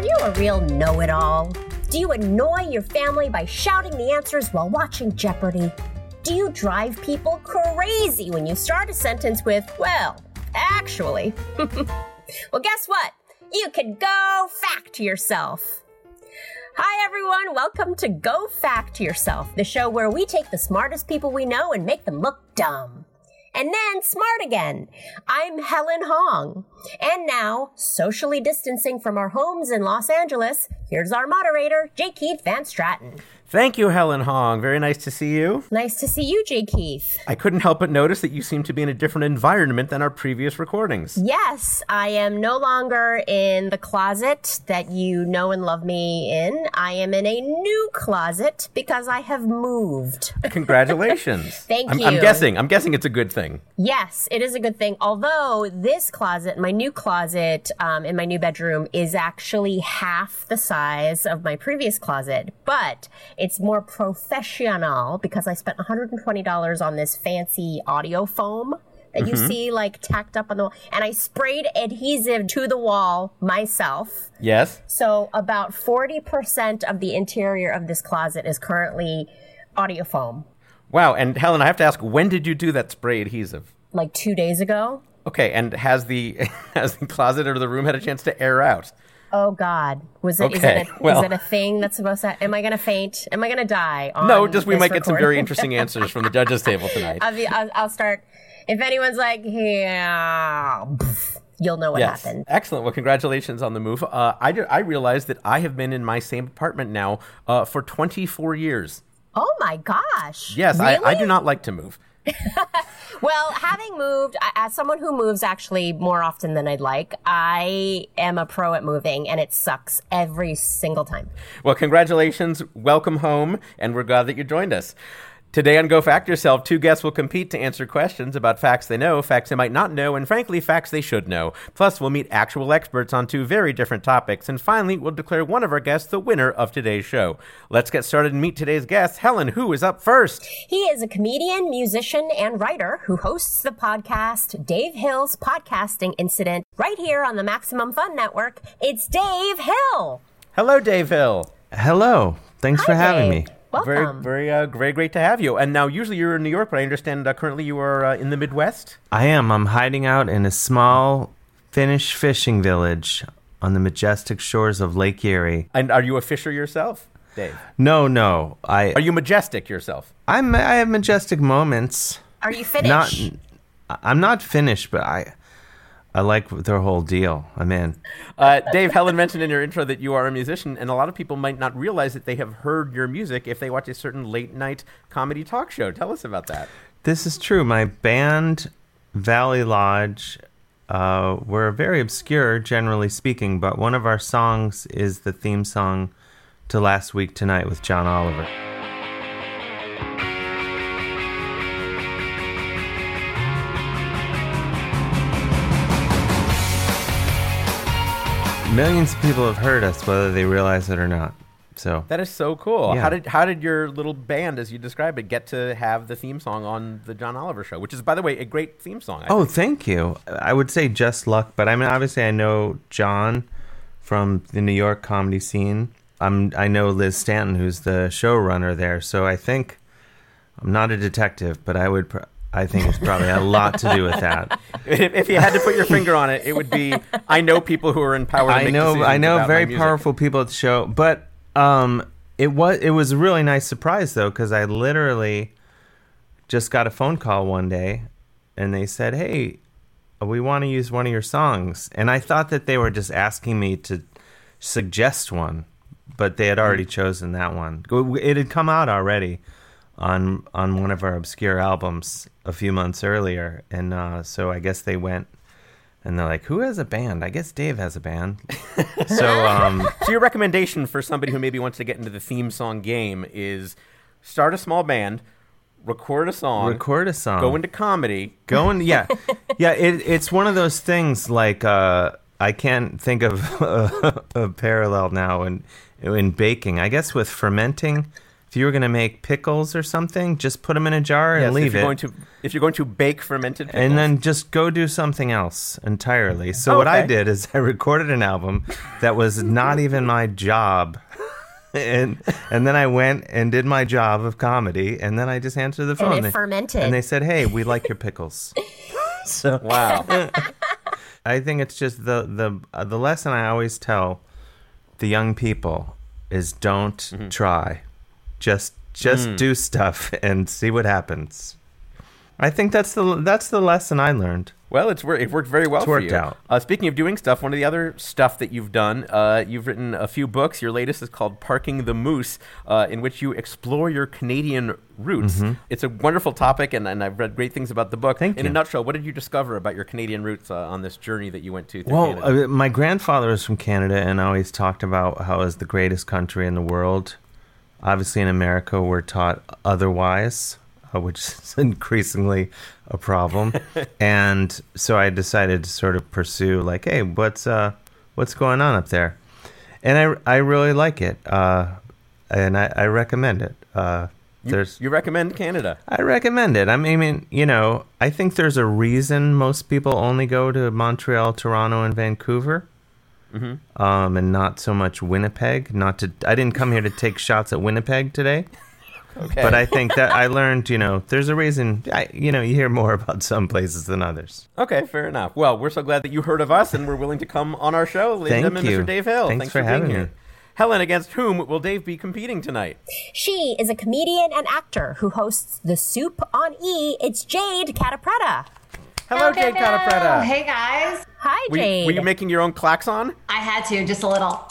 Are you a real know it all? Do you annoy your family by shouting the answers while watching Jeopardy? Do you drive people crazy when you start a sentence with, well, actually? well, guess what? You can go fact yourself. Hi, everyone. Welcome to Go Fact Yourself, the show where we take the smartest people we know and make them look dumb. And then smart again. I'm Helen Hong. And now, socially distancing from our homes in Los Angeles, here's our moderator, J. Keith Van Straaten. Thank you, Helen Hong. Very nice to see you. Nice to see you, J. Keith. I couldn't help but notice that you seem to be in a different environment than our previous recordings. Yes, I am no longer in the closet that you know and love me in. I am in a new closet because I have moved. Congratulations. Thank I'm, you. I'm guessing. I'm guessing it's a good thing. Yes, it is a good thing. Although this closet, my new closet um, in my new bedroom, is actually half the size of my previous closet, but it's more professional because I spent $120 on this fancy audio foam that you mm-hmm. see like tacked up on the wall, and I sprayed adhesive to the wall myself. Yes. So about 40% of the interior of this closet is currently audio foam. Wow. And Helen, I have to ask, when did you do that spray adhesive? Like two days ago. Okay. And has the has the closet or the room had a chance to air out? Oh God, was it? Is Okay, it a, well- is it a thing that's supposed to? Am I going to faint? Am I going to die? No, just we might get some very interesting answers from the judges' table tonight. I'll, be, I'll, I'll start. If anyone's like, yeah, you'll know what Yes. happened. Excellent. Well, congratulations on the move. Uh, I, ju- I realized that I have been in my same apartment now uh, for 24 years. Oh my gosh. Yes, I, I do not like to move. Well, having moved, as someone who moves actually more often than I'd like, I am a pro at moving, and it sucks every single time. Well, congratulations. Welcome home, and we're glad that you joined us. Today on Go Fact Yourself, two guests will compete to answer questions about facts they know, facts they might not know, and frankly, facts they should know. Plus, we'll meet actual experts on two very different topics, and finally, we'll declare one of our guests the winner of today's show. Let's get started and meet today's guest. Helen, who is up first? He is a comedian, musician, and writer who hosts the podcast Dave Hill's Podcasting Incident right here on the Maximum Fun Network. It's Dave Hill. Hello, Dave Hill. Hello. Thanks for having Dave. me. Very, Welcome. very, uh, very great to have you. And now, usually you're in New York, but I understand uh, currently you are uh, in the Midwest. I am. I'm hiding out in a small Finnish fishing village on the majestic shores of Lake Erie. And are you a fisher yourself, Dave? No, no. I Are you majestic yourself? I'm I have majestic moments. Are you Finnish? Not I'm not Finnish, but I I like their whole deal. I'm in. Uh, Dave, Helen mentioned in your intro that you are a musician, and a lot of people might not realize that they have heard your music if they watch a certain late night comedy talk show. Tell us about that. This is true. My band, Valley Lodge, uh, we're very obscure, generally speaking, but one of our songs is the theme song to Last Week Tonight with John Oliver. Millions of people have heard us, whether they realize it or not. So That is so cool. Yeah. How did how did your little band, as you described it, get to have the theme song on the John Oliver show? Which is, by the way, a great theme song. I Oh, think. thank you. I would say just luck, but I mean, obviously, I know John from the New York comedy scene. I'm, I know Liz Stanton, who's the showrunner there. So I think I'm not a detective, but I would. I think it's probably a lot to do with that. if, if you had to put your finger on it, it would be I know people who are in power. I know, I know, very powerful people at the show, but um, it was it was a really nice surprise though, because I literally just got a phone call one day, and they said, "Hey, we want to use one of your songs," and I thought that they were just asking me to suggest one, but they had already chosen that one. It had come out already on on one of our obscure albums a few months earlier, and uh, so I guess they went. And they're like, "Who has a band? I guess Dave has a band." so, um, So your recommendation for somebody who maybe wants to get into the theme song game is start a small band, record a song, record a song. go into comedy. going yeah yeah it, it's one of those things like uh i can't think of a, a parallel now in in baking i guess with fermenting if you were going to make pickles or something, just put them in a jar and Yes, leave if you're it. going to if you're going to bake fermented pickles. and then just go do something else entirely. So what I did is I recorded an album that was not even my job. And and then I went and did my job of comedy, and then I just answered the phone. it They- fermented. and they said, "Hey, we like your pickles." so wow. I think it's just the the uh, the lesson I always tell the young people is don't Mm-hmm. try, just just Mm. do stuff and see what happens. I think that's the that's the lesson I learned. Well, it's wor- it worked very well It's for worked you. out. Uh, speaking of doing stuff, one of the other stuff that you've done, uh, you've written a few books. Your latest is called "Parking the Moose," uh, in which you explore your Canadian roots. It's a wonderful topic, and, and I've read great things about the book. Mm-hmm. Thank in a nutshell, what did you discover about your Canadian roots uh, on this journey that you went to? Through Well, Canada? uh, my grandfather was from Canada and always talked about how it's the greatest country in the world. Obviously, in America, we're taught otherwise, uh, which is increasingly a problem. and so I decided to sort of pursue, like, hey, what's uh, what's going on up there? And I, I really like it, uh, and I, I recommend it. Uh, you, there's you recommend Canada? I recommend it. I mean, you know, I think there's a reason most people only go to Montreal, Toronto, and Vancouver, Mm-hmm. um, and not so much Winnipeg. Not to, I didn't come here to take shots at Winnipeg today, Okay. but I think that I learned, you know, there's a reason. I, you know, you hear more about some places than others. Okay, fair enough. Well, we're so glad that you heard of us and were willing to come on our show, ladies and Thank you. Mr. Dave Hill. Thanks for being having here. me. Helen, against whom will Dave be competing tonight? She is a comedian and actor who hosts The Soup on E. It's Jade Catta-Preta. Hello, Jade Catta-Preta. Hey guys. Hi, Were you, were you making your own klaxon? I had to, just a little.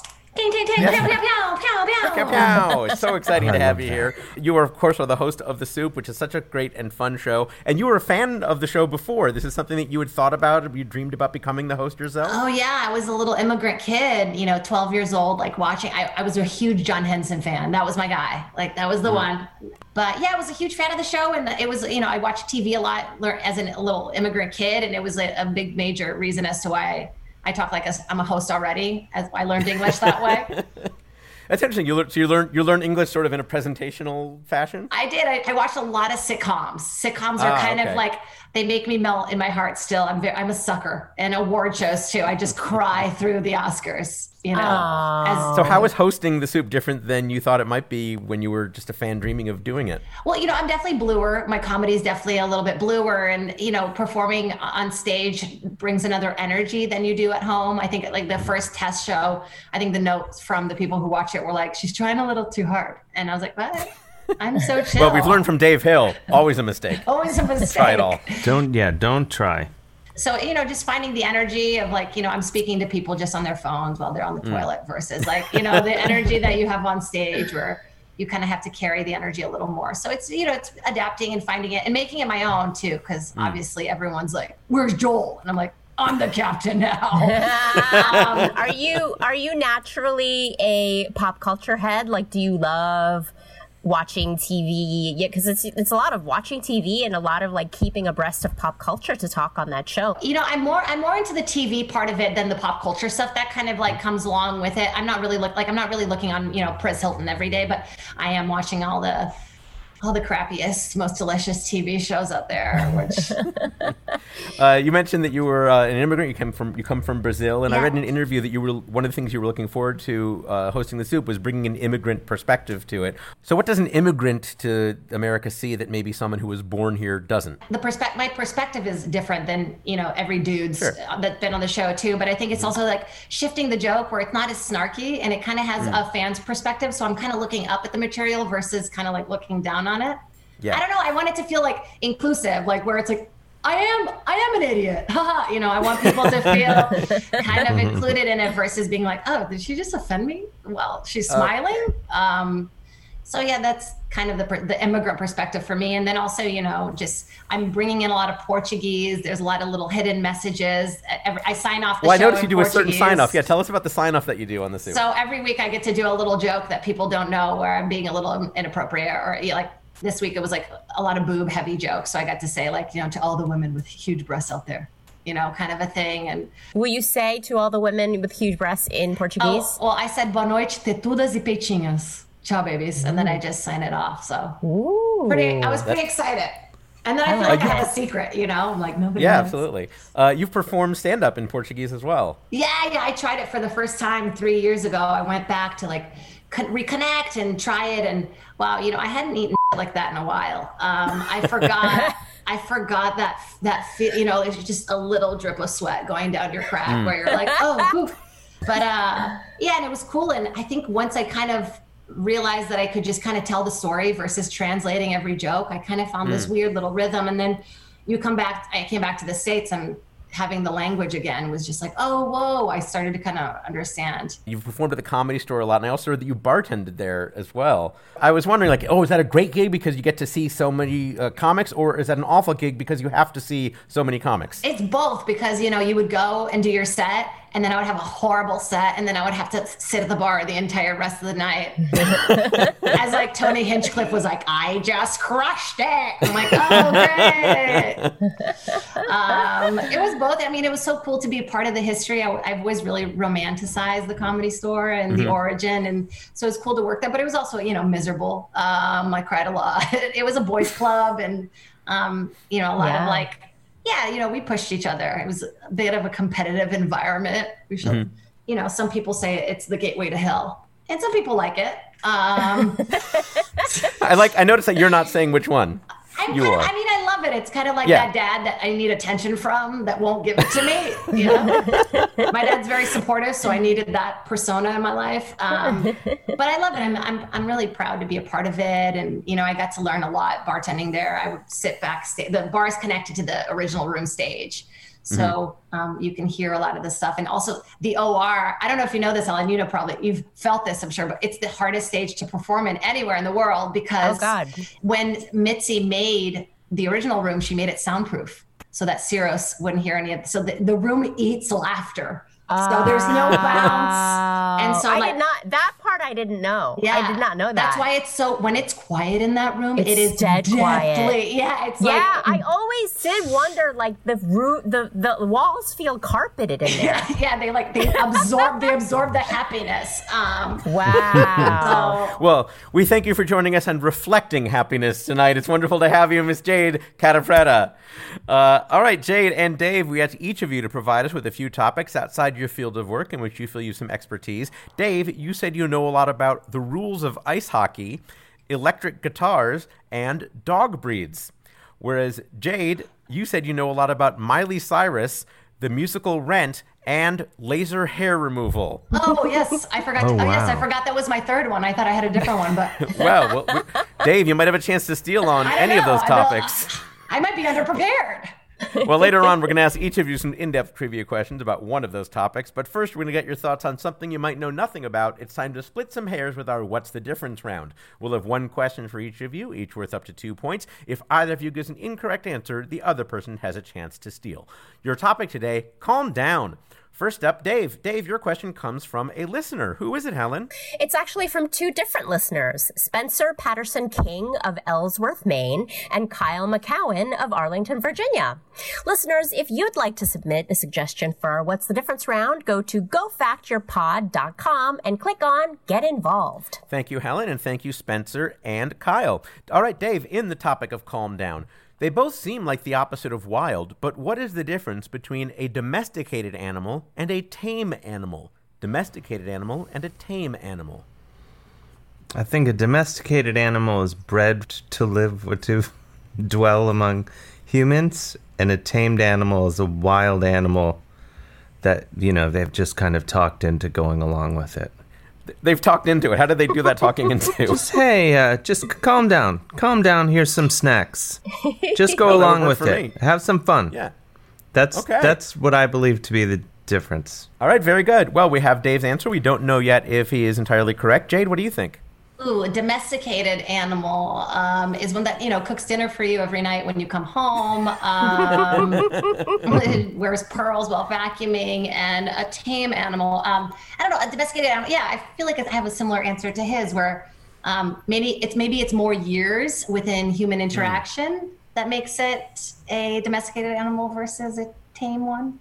Pew. Pew, pew. It's so exciting to have you here. You are, of course, are the host of The Soup, which is such a great and fun show. And you were a fan of the show before. This is something that you had thought about, you dreamed about becoming the host yourself? Oh yeah, I was a little immigrant kid, you know, 12 years old, like watching. I, I was a huge John Henson fan. That was my guy. Like that was the one. But yeah, I was a huge fan of the show, and it was, you know, I watched TV a lot as a little immigrant kid, and it was a, a big major reason as to why I talk like a, I'm a host already. As I learned English that way. That's interesting. You learn, so you learn you learn English sort of in a presentational fashion? I did. I, I watched a lot of sitcoms. Sitcoms are Ah, kind okay. of like they make me melt in my heart. Still, I'm very, I'm a sucker, and award shows too. I just cry through the Oscars. You know, Aw. as, So how is hosting The Soup different than you thought it might be when you were just a fan dreaming of doing it? well, you know, I'm definitely bluer. My comedy is definitely a little bit bluer, and you know, performing on stage brings another energy than you do at home. I think like the first test show, I think the notes from the people who watch it were like, "She's trying a little too hard," and I was like, "What? I'm so chill." Well, we've learned from Dave Hill, always a mistake. always a mistake. Try it all. Don't, yeah, don't try. so you know just finding the energy of like you know i'm speaking to people just on their phones while they're on the toilet versus like you know the energy that you have on stage where you kind of have to carry the energy a little more so it's you know it's adapting and finding it and making it my own too because obviously everyone's like where's joel and i'm like i'm the captain now um, are you are you naturally a pop culture head? Like, do you love watching TV? Yeah, because it's it's a lot of watching TV and a lot of like keeping abreast of pop culture to talk on that show. you know i'm more i'm more into the tv part of it than the pop culture stuff that kind of like comes along with it i'm not really look like i'm not really looking on you know Paris hilton every day but i am watching all the all the crappiest most delicious tv shows out there which Uh, you mentioned that you were uh, an immigrant. You came from you come from Brazil, and I read in an interview that you were one of the things you were looking forward to uh, hosting the soup was bringing an immigrant perspective to it. So, what does an immigrant to America see that maybe someone who was born here doesn't? the perspective my perspective is different than you know every dude's Sure. uh, that's been on the show too but i think it's also like shifting the joke where it's not as snarky and it kind of has a fan's perspective so i'm kind of looking up at the material versus kind of like looking down on it Yeah. i don't know i want it to feel like inclusive like where it's like I am I am an idiot. Haha. you know, I want people to feel kind of included in it versus being like, "Oh, did she just offend me?" Well, she's smiling. Um so yeah, that's kind of the the immigrant perspective for me. And then also, you know, just I'm bringing in a lot of Portuguese. There's a lot of little hidden messages. Every, I sign off the Well, I noticed you do a certain sign off. Yeah, tell us about the sign off that you do on the soup. So every week I get to do a little joke that people don't know where I'm being a little inappropriate or you know, like this week it was like a lot of boob heavy jokes. So I got to say like, you know, to all the women with huge breasts out there, you know, kind of a thing. And Will you say to all the women with huge breasts in Portuguese? oh, well, I said boa noite, tetudas e peitinhas. ciao babies, and then I just sign it off. So Ooh. pretty, I was pretty excited. And then I feel like I have a secret, you know? I'm like, nobody Yeah, knows. absolutely. Uh, you've performed stand up in Portuguese as well. Yeah, yeah, I tried it for the first time three years ago. I went back to like con- reconnect and try it, and wow, you know, I hadn't eaten like that in a while. Um, I forgot, I forgot that that you know, it's just a little drip of sweat going down your crack where you're like, oh, whew. but uh, yeah, and it was cool. And I think once I kind of realized that I could just kind of tell the story versus translating every joke, I kind of found this weird little rhythm, and then you come back i came back to the states and having the language again was just like oh whoa i started to kind of understand You've performed at the comedy store a lot, and I also heard that you bartended there as well. I was wondering, like, oh, is that a great gig because you get to see so many uh, comics, or is that an awful gig because you have to see so many comics? it's both because you know you would go and do your set and then i would have a horrible set and then i would have to sit at the bar the entire rest of the night. As like tony hinchcliffe was like i just crushed it. I'm like oh great. Um, it was both. I mean it was so cool to be a part of the history. I, i've always really romanticized the comedy store and the origin and so it's cool to work there but it was also you know miserable. Um, i cried a lot. It was a boys club and um, you know a lot Yeah. of like yeah, you know, we pushed each other. It was a bit of a competitive environment. We should, you know, some people say it's the gateway to hell, and some people like it. Um, I like. I noticed that you're not saying which one. I'm You kind of, are. I mean, I love it. It's kind of like Yeah. that dad that I need attention from that won't give it to me. You know, my dad's very supportive, so I needed that persona in my life. Um, but I love it. I'm, I'm I'm really proud to be a part of it, and you know, I got to learn a lot bartending there. I would sit backstage. The bar is connected to the original room stage. So um, you can hear a lot of the stuff, and also the OR. I don't know if you know this, Helen. You know probably you've felt this, I'm sure, but it's the hardest stage to perform in anywhere in the world because Oh, when Mitzi made the original room, she made it soundproof so that Ciros wouldn't hear any of So the, the room eats laughter. So there's no bounce. And so I like, did not. That part I didn't know. yeah, I did not know that. That's why it's so when it's quiet in that room, It's it is dead quiet. Yeah, it's Yeah, like I always did wonder. Like the root, the the walls feel carpeted in there. yeah, yeah, they like they absorb they absorb the happiness. Um, Wow. so Well, we thank you for joining us and reflecting happiness tonight. It's wonderful to have you, Miss Jade Catta-Preta. Uh, all right, Jade and Dave, we asked each of you to provide us with a few topics outside your field of work in which you feel you have some expertise. Dave, you said you know a lot about the rules of ice hockey, electric guitars, and dog breeds. Whereas Jade, you said you know a lot about Miley Cyrus, the musical Rent, and laser hair removal. oh yes, I forgot. Oh, oh, yes, I forgot that was my third one. I thought I had a different one, but Well, well Dave, you might have a chance to steal on I don't any of know. those I don't- topics. I might be underprepared. Well, later on, we're going to ask each of you some in depth trivia questions about one of those topics. But first, we're going to get your thoughts on something you might know nothing about. It's time to split some hairs with our What's the Difference round. We'll have one question for each of you, each worth up to two points. If either of you gives an incorrect answer, the other person has a chance to steal. Your topic today calm down. First up, Dave. Dave, your question comes from a listener. Who is it, Helen? It's actually from two different listeners Spencer Patterson King of Ellsworth, Maine, and Kyle McCowan of Arlington, Virginia. Listeners, if you'd like to submit a suggestion for our What's the Difference round, go to gofactyourpod.com and click on Get Involved. Thank you, Helen, and thank you, Spencer and Kyle. All right, Dave, in the topic of calm down. They both seem like the opposite of wild, but what is the difference between a domesticated animal and a tame animal? Domesticated animal and a tame animal. I think a domesticated animal is bred to live or to dwell among humans, and a tamed animal is a wild animal that, you know, they've just kind of talked into going along with it. Th- They've talked into it. How did they do that talking into? Just, hey, uh, just calm down. Calm down. Here's some snacks. Just go Well, that along with for it. me. Have some fun. yeah. That's Okay. that's what I believe to be the difference. All right, very good. Well, we have Dave's answer. We don't know yet if he is entirely correct. Jade, what do you think? Ooh, a domesticated animal um, is one that you know cooks dinner for you every night when you come home. Um, wears pearls while vacuuming, and a tame animal. Um, I don't know, a domesticated animal. Yeah, I feel like I have a similar answer to his, where um, maybe it's maybe it's more years within human interaction that makes it a domesticated animal versus a tame one.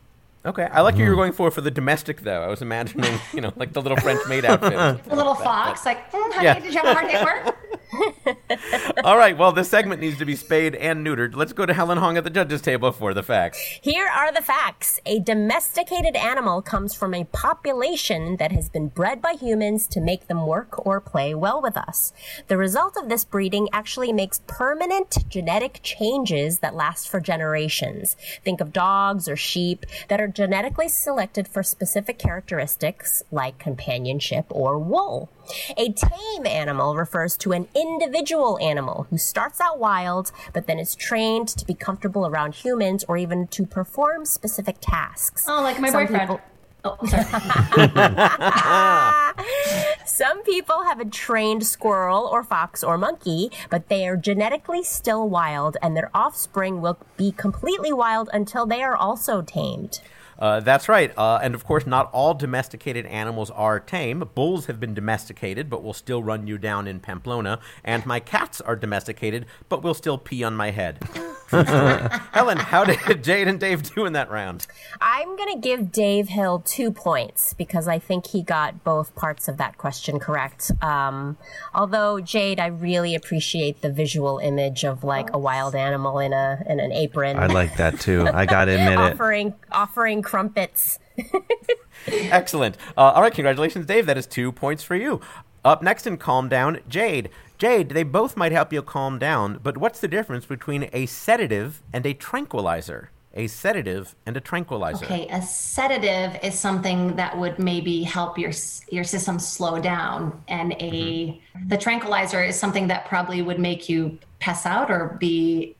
Okay, I like you. You were going for for the domestic though. I was imagining, you know, like the little French maid outfit. A little fox, like, mm, honey, Yeah. did you have a hard day at work? All right, well, this segment needs to be spayed and neutered. Let's go to Helen Hong at the judges' table for the facts. Here are the facts. A domesticated animal comes from a population that has been bred by humans to make them work or play well with us. The result of this breeding actually makes permanent genetic changes that last for generations. Think of dogs or sheep that are genetically selected for specific characteristics like companionship or wool. A tame animal refers to an individual animal who starts out wild, but then is trained to be comfortable around humans or even to perform specific tasks. Oh, like my Some boyfriend. people- Oh, sorry. Some people have a trained squirrel or fox or monkey, but they are genetically still wild, and their offspring will be completely wild until they are also tamed. Uh, that's right. Uh, and of course, not all domesticated animals are tame. Bulls have been domesticated, but will still run you down in Pamplona. And my cats are domesticated, but will still pee on my head. Helen, how did Jade and Dave do in that round? I'm going to give Dave Hill two points because I think he got both parts of that question correct. Um, although Jade, I really appreciate the visual image of like a wild animal in a in an apron, I like that too. I gotta admit it. offering offering crumpets. Excellent. Uh, all right, congratulations, Dave. That is two points for you. Up next in Calm Down, Jade. Jade, they both might help you calm down, but what's the difference between a sedative and a tranquilizer? A sedative and a tranquilizer. Okay, a sedative is something that would maybe help your your system slow down, and a the tranquilizer is something that probably would make you pass out or be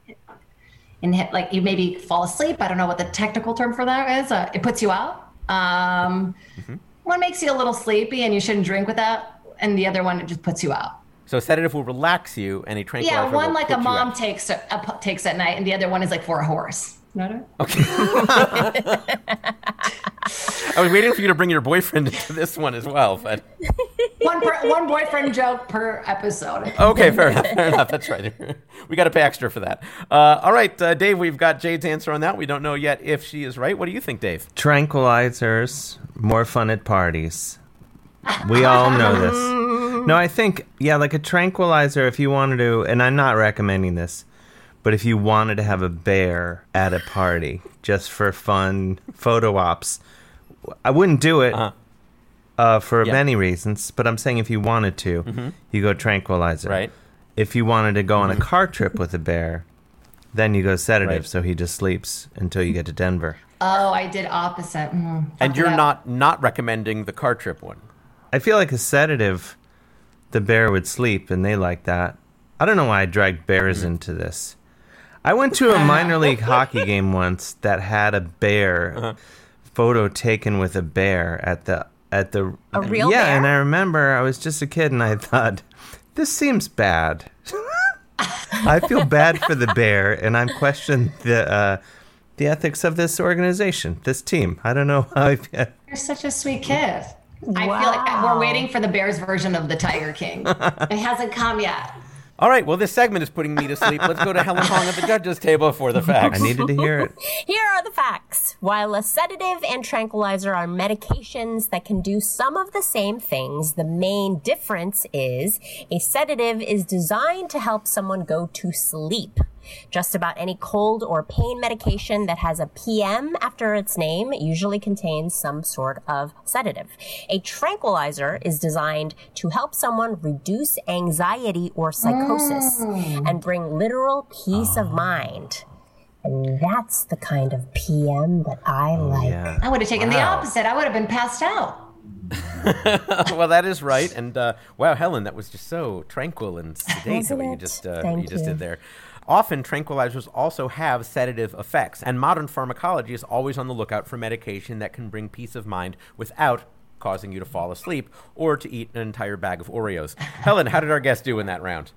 hit like you maybe fall asleep. I don't know what the technical term for that is. Uh, it puts you out. Um, One makes you a little sleepy, and you shouldn't drink with that, and the other one it just puts you out. So sedative will relax you, and a tranquilizer Yeah, one like a mom takes a, a, takes at night, and the other one is like for a horse. Know what I was waiting for you to bring your boyfriend into this one as well, but one per, one boyfriend joke per episode. okay, fair enough. Fair enough. That's right. We got to pay extra for that. Uh, all right, uh, Dave, we've got Jade's answer on that. We don't know yet if she is right. What do you think, Dave? Tranquilizers, more fun at parties. We all know this. No, I think, yeah, like a tranquilizer, if you wanted to, and I'm not recommending this, but if you wanted to have a bear at a party just for fun photo ops, I wouldn't do it Uh-huh. uh, for Yeah. many reasons, but I'm saying if you wanted to, you go tranquilizer. Right. If you wanted to go on a car trip with a bear, then you go sedative, Right. so he just sleeps until you get to Denver. Oh, I did opposite. Mm, And you're not not recommending the car trip one. I feel like a sedative, the bear would sleep, and they like that. I don't know why I dragged bears into this. I went to a minor league hockey game once that had a bear photo taken with a bear at the at the A real yeah, bear? and I remember I was just a kid and I thought this seems bad. I feel bad for the bear, and I'm questioning the uh, the ethics of this organization, this team. I don't know how I feel. You're such a sweet kid. I feel like we're waiting for the Bears version of the Tiger King. it hasn't come yet. All right, well, this segment is putting me to sleep. Let's go to Helen Hong at the judges' table for the facts. I needed to hear it. Here are the facts. While a sedative and tranquilizer are medications that can do some of the same things, the main difference is a sedative is designed to help someone go to sleep. Just about any cold or pain medication that has a PM after its name usually contains some sort of sedative. A tranquilizer is designed to help someone reduce anxiety or psychosis and bring literal peace of mind. And that's the kind of PM that I like. Yeah. I would have taken the opposite. I would have been passed out. well, that is right. And uh, wow, Helen, that was just so tranquil and sedate Wasn't what you just uh, what you just did there. Often, tranquilizers also have sedative effects, and modern pharmacology is always on the lookout for medication that can bring peace of mind without causing you to fall asleep or to eat an entire bag of Oreos. Helen, how did our guest do in that round?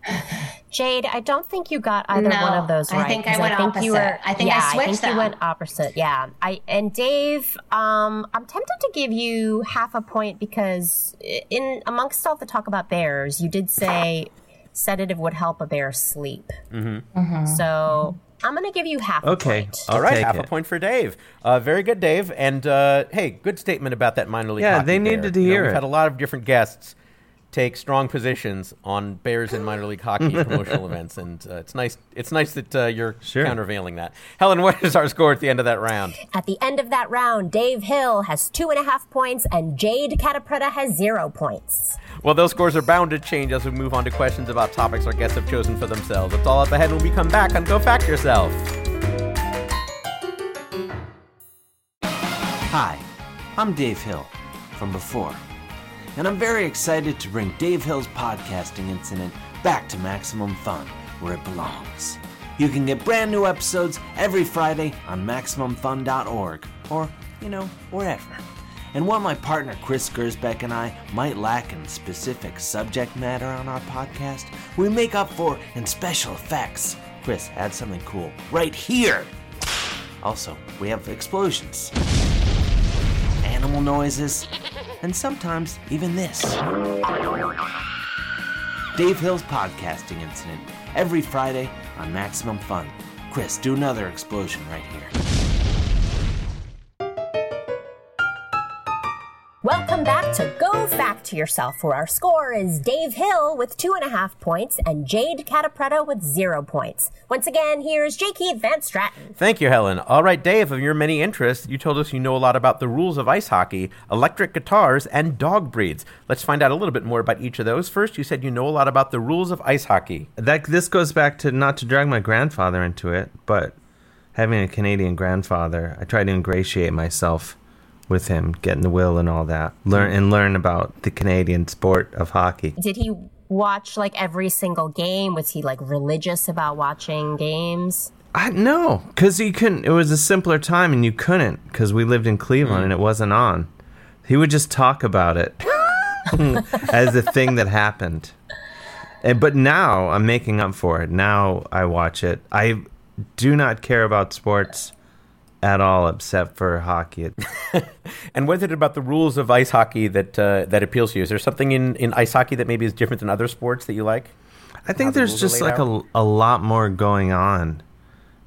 Jade, I don't think you got either No, one of those right. I think I 'cause went you opposite. were, I think I yeah, I switched think you went opposite. Yeah. I and Dave, um, I'm tempted to give you half a point because in amongst all the talk about bears, you did say sedative would help a bear sleep. Mm-hmm. So I'm going to give you half a Okay. point. I'll All right, take half a point for Dave. Uh, very good, Dave. And uh, hey, good statement about that minor league. Yeah, hockey they there. needed to You know, hear We've it. had a lot of different guests take strong positions on Bears and minor league hockey promotional events, and uh, it's nice. It's nice that uh, you're Sure. countervailing that. Helen, what is our score at the end of that round? At the end of that round, Dave Hill has two and a half points and Jade Catta-Preta has zero points. Well, those scores are bound to change as we move on to questions about topics our guests have chosen for themselves. It's all up ahead when we come back on Go Fact Yourself. Hi, I'm Dave Hill from before, and I'm very excited to bring Dave Hill's podcasting incident back to Maximum Fun, where it belongs. You can get brand new episodes every Friday on MaximumFun.org, or, you know, wherever. And what my partner Chris Gersbeck and I might lack in specific subject matter on our podcast, we make up for in special effects. Chris, add something cool right here. Also, we have explosions animal noises, and sometimes even this. Dave Hill's podcasting incident every Friday on Maximum Fun. Chris, do another explosion right here. Welcome back to Go Fact to Yourself, where our score is Dave Hill with two and a half points and Jade Catta-Preta with zero points. Once again, here's J. Keith Van Straaten. Thank you, Helen. All right, Dave, of your many interests, you told us you know a lot about the rules of ice hockey, electric guitars, and dog breeds. Let's find out a little bit more about each of those. First, you said you know a lot about the rules of ice hockey. That this goes back to not to drag my grandfather into it, but having a Canadian grandfather, I try to ingratiate myself with him, getting the will and all that, learn and learn about the Canadian sport of hockey. Did he watch like every single game? Was he like religious about watching games? I no, because you couldn't. It was a simpler time, and you couldn't because we lived in Cleveland mm. and it wasn't on. He would just talk about it as a thing that happened. And, but now I'm making up for it. Now I watch it. I do not care about sports at all except for hockey. And what is it about the rules of ice hockey that uh, that appeals to you? Is there something in, in ice hockey that maybe is different than other sports that you like? I think the there's rules just like out? a, a lot more going on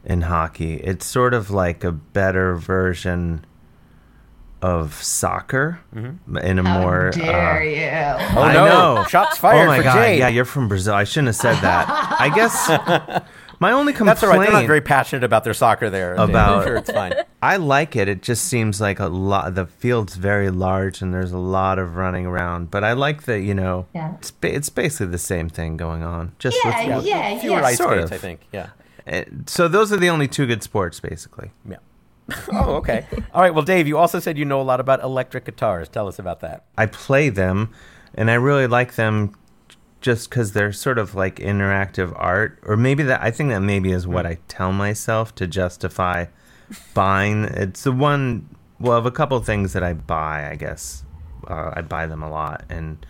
in hockey. It's sort of like a better version of soccer Mm-hmm. in a How more. dare uh, you? Oh I no! know. Shots fired oh my for god! Jade. Yeah, you're from Brazil. I shouldn't have said that. I guess my only complaint. That's all right. They're not very passionate about their soccer there. About- I'm sure it's fine. I like it. It just seems like a lot. The field's very large and there's a lot of running around. But I like that. You know, Yeah. it's ba- it's basically the same thing going on. Just Yeah, with yeah, Fewer yeah. ice Sort skates, of. I think. Yeah. Uh, So those are the only two good sports, basically. Yeah. oh, okay. All right. Well, Dave, you also said you know a lot about electric guitars. Tell us about that. I play them, and I really like them just because they're sort of like interactive art, or maybe that I think that maybe is what I tell myself to justify buying. It's the one, well, of a couple things that I buy, I guess. Uh, I buy them a lot, and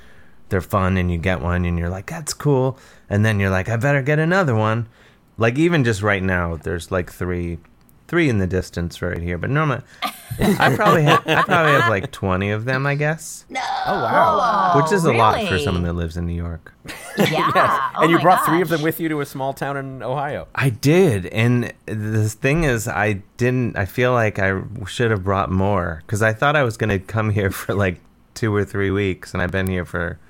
they're fun, and you get one, and you're like, that's cool, and then you're like, I better get another one. Like even just right now, there's like three. Three in the distance right here, but normally I probably have, I probably have like twenty of them, I guess No. Oh, wow. which is a lot for someone that lives in New York. Yeah. Oh and you my brought three of them with you to a small town in Ohio. I did, and the thing is, I didn't. I feel like I should have brought more because I thought I was going to come here for like two or three weeks, and I've been here for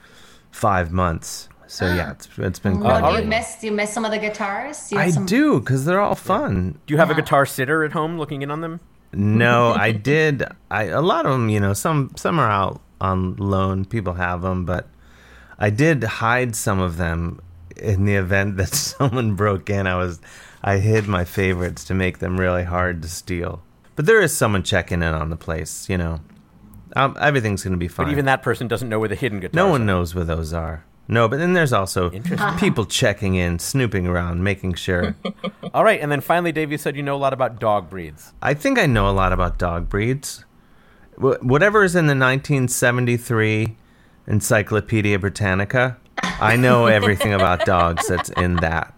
five months. So yeah, it's, it's been No, quite. do you right. miss do you miss some of the guitars? Do I some- do because they're all fun. Do you have a guitar sitter at home looking in on them? No, I did. I a lot of them, you know, some some are out on loan. People have them, but I did hide some of them in the event that someone broke in. I was I hid my favorites to make them really hard to steal. But there is someone checking in on the place, you know. Um, everything's going to be fine. But even that person doesn't know where the hidden guitars no one are. knows where those are. No, but then there's also uh-huh. people checking in, snooping around, making sure. All right, and then finally, Dave, you said you know a lot about dog breeds. I think I know a lot about dog breeds. Wh- Whatever is in the 1973 Encyclopedia Britannica, I know everything about dogs that's in that.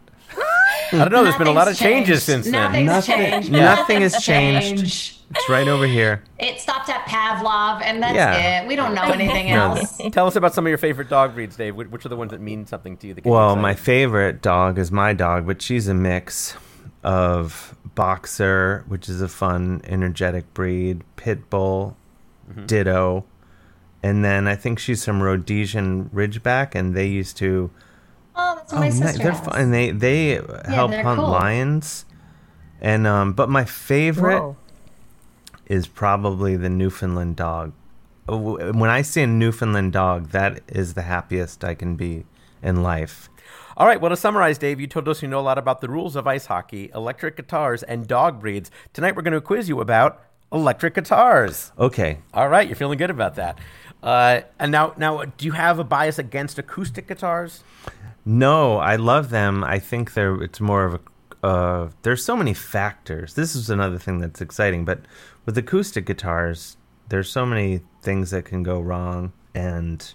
I don't know. There's been a lot of changes changed. since then. Nothing's Nothing- changed. nothing has Nothing's changed. It's right over here. It stopped at Pavlov, and that's Yeah. it. We don't know anything No. else. Tell us about some of your favorite dog breeds, Dave. Which are the ones that mean something to you? That you Well, my favorite dog is my dog, but she's a mix. of Boxer, which is a fun, energetic breed, Pitbull, mm-hmm. Ditto, and then I think she's some Rhodesian Ridgeback, and they used to. Oh, what my ni- sister they're has. fun. And they they help they're hunt cool. lions, and um. But my favorite Whoa. is probably the Newfoundland dog. Oh, When I see a Newfoundland dog, that is the happiest I can be in life. All right, well, to summarize, Dave, you told us you know a lot about the rules of ice hockey, electric guitars, and dog breeds. Tonight, we're going to quiz you about electric guitars. Okay, All right, you're feeling good about that. Uh, and now, now, do you have a bias against acoustic guitars? No, I love them. I think they're it's more of a uh, there's so many factors. This is another thing that's exciting, but with acoustic guitars, there's so many things that can go wrong and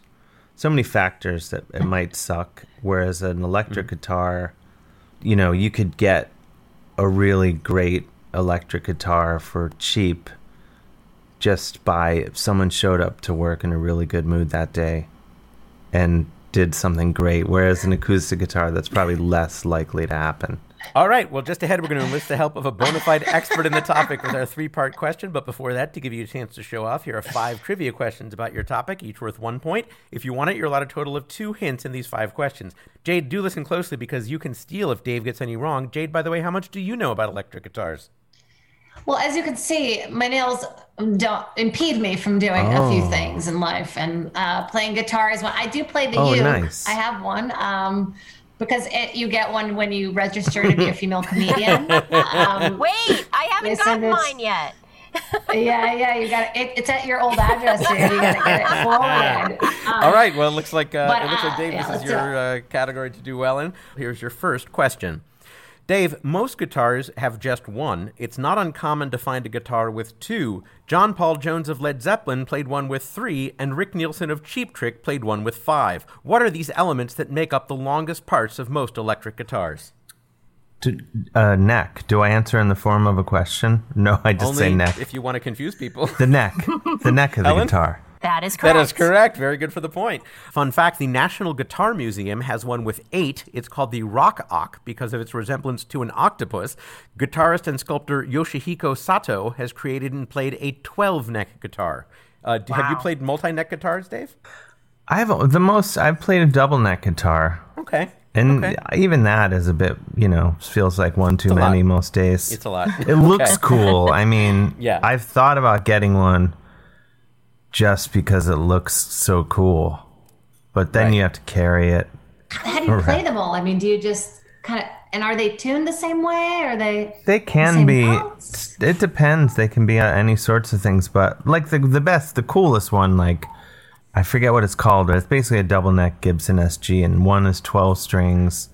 so many factors that it might suck. Whereas an electric guitar, you know, you could get a really great electric guitar for cheap just by if someone showed up to work in a really good mood that day and did something great. Whereas an acoustic guitar, that's probably less likely to happen. All right, well, just ahead, we're going to enlist the help of a bona fide expert in the topic with our three part question. But before that, to give you a chance to show off, here are five trivia questions about your topic, each worth one point. If you want it, you're allowed a total of two hints in these five questions. Jade, do listen closely because you can steal if Dave gets any wrong. Jade, by the way, how much do you know about electric guitars? Well, as you can see, my nails don't impede me from doing a few Oh. things in life, and uh, playing guitar is one. I do play the Oh, uke. nice. I have one um, because it, you get one when you register to be a female comedian. um, Wait, I haven't Listen, gotten mine yet. yeah, yeah, you got it. It's at your old address, dude. You got to get it forwarded. Um, All right, well, it looks like uh, but, it looks like uh, Dave, yeah, this is your uh, category to do well in. Here's your first question. Dave, most guitars have just one. It's not uncommon to find a guitar with two. John Paul Jones of Led Zeppelin played one with three, and Rick Nielsen of Cheap Trick played one with five. What are these elements that make up the longest parts of most electric guitars? Do, uh, neck. Do I answer in the form of a question? No, I just say Only neck. if you want to confuse people. The neck. the neck of the Helen? guitar. That is correct. That is correct. Very good for the point. Fun fact the National Guitar Museum has one with eight. It's called the Rock Ock because of its resemblance to an octopus. Guitarist and sculptor Yoshihiko Sato has created and played a 12 neck guitar. Uh, d- Have you played multi neck guitars, Dave? I've the most. I've played a double neck guitar, Okay. and Okay. even that is a bit. You know, feels like one too a lot. many most days. It's a lot. It looks cool. I mean, Yeah. I've thought about getting one just because it looks so cool, but then Right. you have to carry it. How do you play them all? I mean, do you just kind of and are they tuned the same way? Are they? They can same be. notes? It depends. They can be any sorts of things, but like the the best, the coolest one, like I forget what it's called, but it's basically a double neck Gibson SG, and one is twelve strings,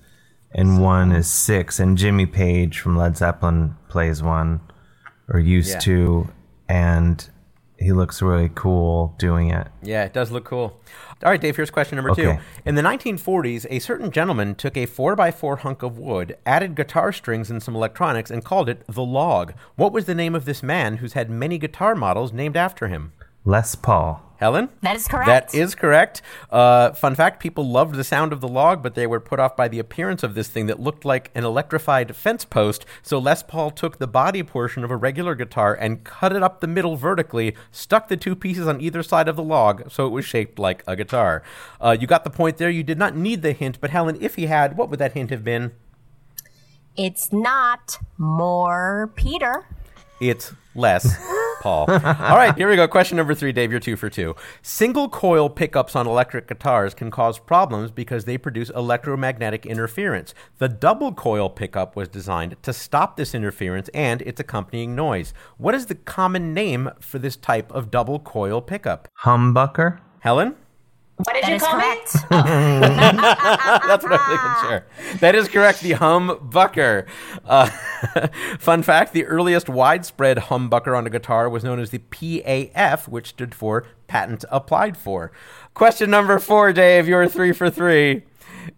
and one is six. And Jimmy Page from Led Zeppelin plays one, or used Yeah. to, and he looks really cool doing it. Yeah, it does look cool. All right, Dave, here's question number two. In the 1940s, a certain gentleman took a 4x4 hunk of wood, added guitar strings and some electronics, and called it the log. What was the name of this man who's had many guitar models named after him? Les Paul. Helen? That is correct. That is correct. Uh, fun fact people loved the sound of the log, but they were put off by the appearance of this thing that looked like an electrified fence post. So Les Paul took the body portion of a regular guitar and cut it up the middle vertically, stuck the two pieces on either side of the log so it was shaped like a guitar. Uh, you got the point there. You did not need the hint, but Helen, if he had, what would that hint have been? It's not more Peter. It's less Paul. All right, here we go. Question number three, Dave. You're two for two. Single coil pickups on electric guitars can cause problems because they produce electromagnetic interference. The double coil pickup was designed to stop this interference and its accompanying noise. What is the common name for this type of double coil pickup? Humbucker. Helen? What did That you call correct. me? That's what I'm thinking, sure. That is correct, the humbucker. Uh, fun fact the earliest widespread humbucker on a guitar was known as the PAF, which stood for Patent Applied For. Question number four, Dave. You're three for three.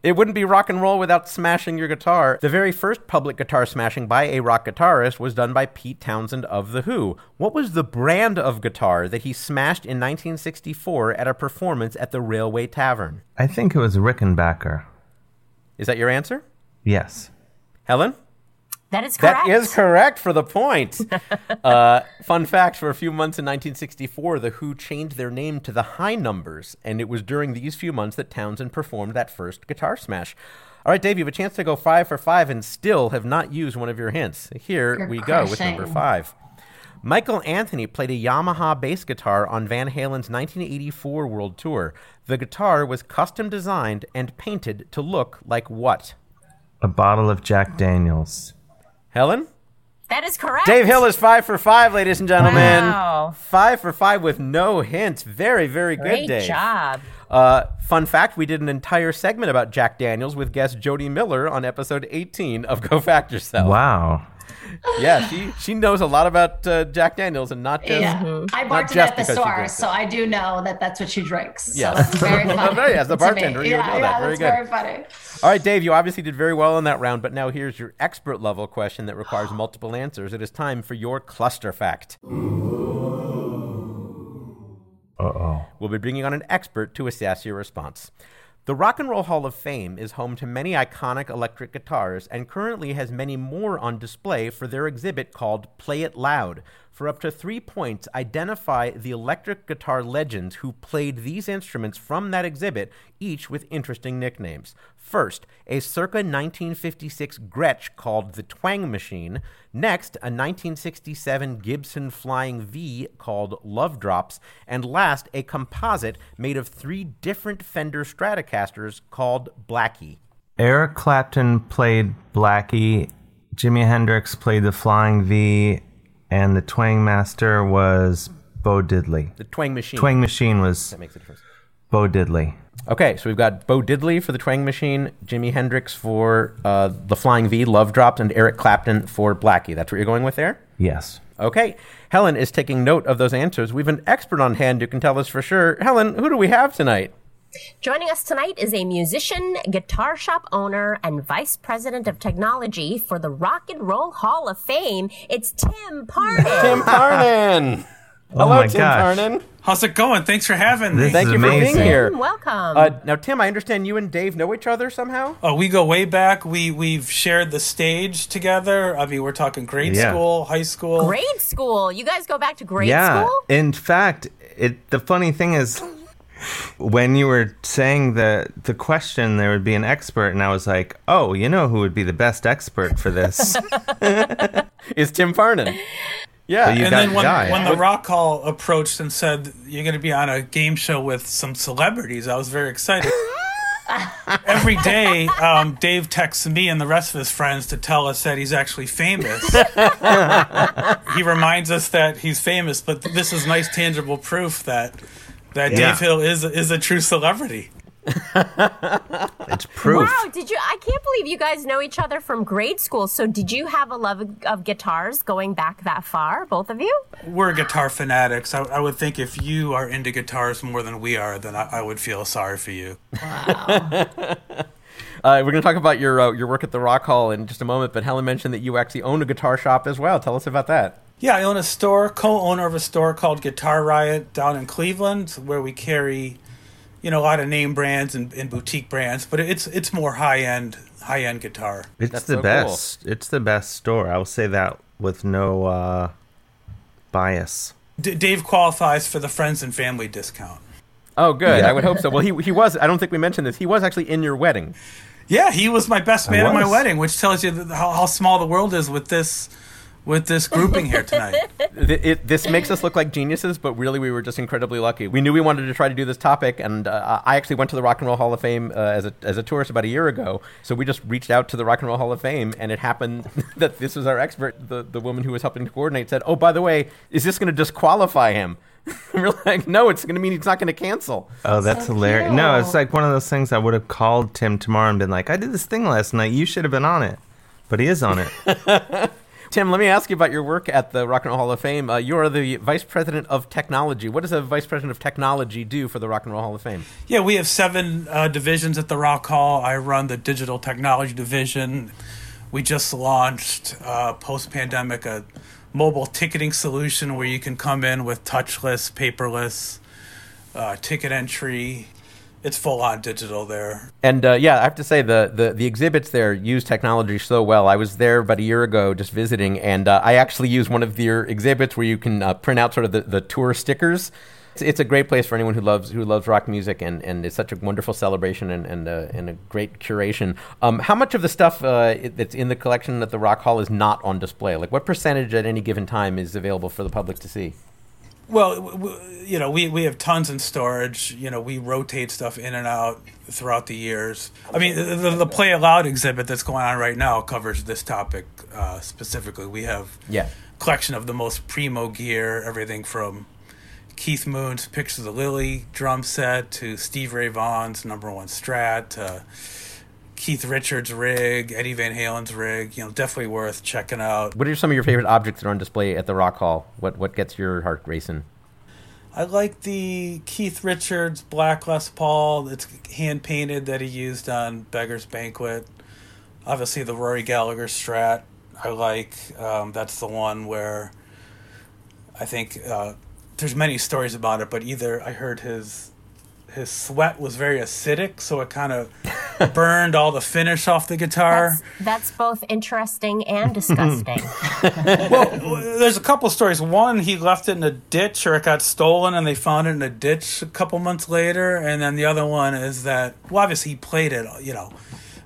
It wouldn't be rock and roll without smashing your guitar. The very first public guitar smashing by a rock guitarist was done by Pete Townshend of The Who. What was the brand of guitar that he smashed in 1964 at a performance at the Railway Tavern? I think it was Rickenbacker. Is that your answer? Yes. Helen? That is correct. That is correct for the point. uh, fun fact for a few months in 1964, The Who changed their name to the High Numbers, and it was during these few months that Townshend performed that first guitar smash. All right, Dave, you have a chance to go five for five and still have not used one of your hints. Here You're we go with number five. Michael Anthony played a Yamaha bass guitar on Van Halen's 1984 World Tour. The guitar was custom designed and painted to look like what? A bottle of Jack Daniels. Helen? That is correct. Dave Hill is five for five, ladies and gentlemen. Wow. Five for five with no hints. Very, very good, Great Dave. job. Uh, fun fact: We did an entire segment about Jack Daniels with guest Jody Miller on episode 18 of Go Fact Yourself. Wow. Yeah, she she knows a lot about uh, Jack Daniels and not just. Yeah, I not bartend just at the store, so. I do know that that's what she drinks. Yeah, So that's very funny. Very, as the bartender, you would yeah, know yeah, that. Very good. very funny. All right, Dave, you obviously did very well in that round, but now here's your expert level question that requires multiple answers. It is time for your cluster fact. Uh oh. We'll be bringing on an expert to assess your response. The Rock and Roll Hall of Fame is home to many iconic electric guitars and currently has many more on display for their exhibit called Play It Loud. For up to three points, identify the electric guitar legends who played these instruments from that exhibit, each with interesting nicknames. First, a circa 1956 Gretsch called the Twang Machine. Next, a 1967 Gibson Flying V called Love Drops. And last, a composite made of three different Fender Stratocasters called Blackie. Eric Clapton played Blackie. Jimi Hendrix played the Flying V, and the Twang Master was Bo Diddley. The Twang Machine. Twang Machine was That makes a difference. Bo Diddley. Okay, so we've got Bo Diddley for the Twang Machine, Jimi Hendrix for uh, the Flying V, Love Drops, and Eric Clapton for Blackie. That's what you're going with there? Yes. Okay. Helen is taking note of those answers. We've an expert on hand who can tell us for sure. Helen, who do we have tonight? Joining us tonight is a musician, guitar shop owner, and vice president of technology for the Rock and Roll Hall of Fame. It's Tim Parton. Tim Parnan. Hello, my Tim gosh. Parnan. How's it going? Thanks for having me. This Thank is you for being amazing. here. Welcome. Uh, now, Tim, I understand you and Dave know each other somehow. Oh, we go way back. We we've shared the stage together. I mean, we're talking grade Yeah. school, high school. grade school. You guys go back to grade yeah. school? In fact, it the funny thing is when you were saying the the question there would be an expert and I was like, "Oh, you know who would be the best expert for this?" Is Tim farnan Yeah. So you And got then when, when the Rock Hall approached and said you're going to be on a game show with some celebrities, I was very excited. Every day, um, Dave texts me and the rest of his friends to tell us that he's actually famous. he reminds us that he's famous, but this is nice, tangible proof that that Yeah. Dave Hill is is a true celebrity. It's proof. Wow, did you? I can't believe you guys know each other from grade school. So, did you have a love of, of guitars going back that far, both of you? We're guitar fanatics. I, I would think if you are into guitars more than we are, then I, I would feel sorry for you. Uh, we're going to talk about your uh, your work at the Rock Hall in just a moment, but Helen mentioned that you actually own a guitar shop as well. Tell us about that. Yeah, I own a store, co-owner of a store called Guitar Riot down in Cleveland, where we carry, you know, a lot of name brands and, and boutique brands, but it's it's more high end high end guitar. It's That's the so cool. best. It's the best store. I will say that with no uh, bias. D- Dave qualifies for the friends and family discount. Oh, good. Yeah. I would hope so. Well, he he was. I don't think we mentioned this. He was actually in your wedding. Yeah, he was my best man at my wedding, which tells you how, how small the world is with this with this grouping here tonight. Th- it, this makes us look like geniuses, but really we were just incredibly lucky. We knew we wanted to try to do this topic, and uh, I actually went to the Rock and Roll Hall of Fame uh, as a as a tourist about a year ago. So we just reached out to the Rock and Roll Hall of Fame, and it happened that this was our expert. The the woman who was helping to coordinate said, "Oh, by the way, is this going to disqualify him?" We're like, "No, it's going to mean he's not going to cancel." Oh, that's So hilarious. No, it's like one of those things I would have called Tim tomorrow and been like, I did this thing last night. You should have been on it. But he is on it. Tim, let me ask you about your work at the Rock and Roll Hall of Fame. Uh, you are the vice president of technology. What does a vice president of technology do for the Rock and Roll Hall of Fame? Yeah, we have seven uh, divisions at the Rock Hall. I run the digital technology division. We just launched uh, post pandemic a mobile ticketing solution where you can come in with touchless, paperless uh, ticket entry. It's full on digital there. And uh, yeah, I have to say the, the the exhibits there use technology so well. I was there about a year ago just visiting, and uh, I actually used one of their exhibits where you can uh, print out sort of the, the tour stickers. It's, it's, a great place for anyone who loves who loves rock music, and, and it's such a wonderful celebration and and, uh, and a great curation. Um, how much of the stuff uh, that's in the collection at the Rock Hall is not on display? Like, what percentage at any given time is available for the public to see? Well, you know, we, we have tons in storage. You know, we rotate stuff in and out throughout the years. I mean, the, the Play It Loud exhibit that's going on right now covers this topic uh, specifically. We have yeah. collection of the most primo gear, everything from Keith Moon's Pictures of Lily drum set to Stevie Ray Vaughan's number one Strat. To, Keith Richards' rig, Eddie Van Halen's rig. You know, definitely worth checking out. What are some of your favorite objects that are on display at the Rock Hall? What what gets your heart racing? I like the Keith Richards Black Les Paul. It's hand painted that he used on Beggar's Banquet. Obviously, the Rory Gallagher Strat. I like. Um, that's the one where I think uh, there's many stories about it, but either I heard his his sweat was very acidic, so it kind of burned all the finish off the guitar. That's, that's both interesting and disgusting. well, there's a couple stories. One, he left it in a ditch, or it got stolen, and they found it in a ditch a couple months later. And then the other one is that, well, obviously he played it, you know,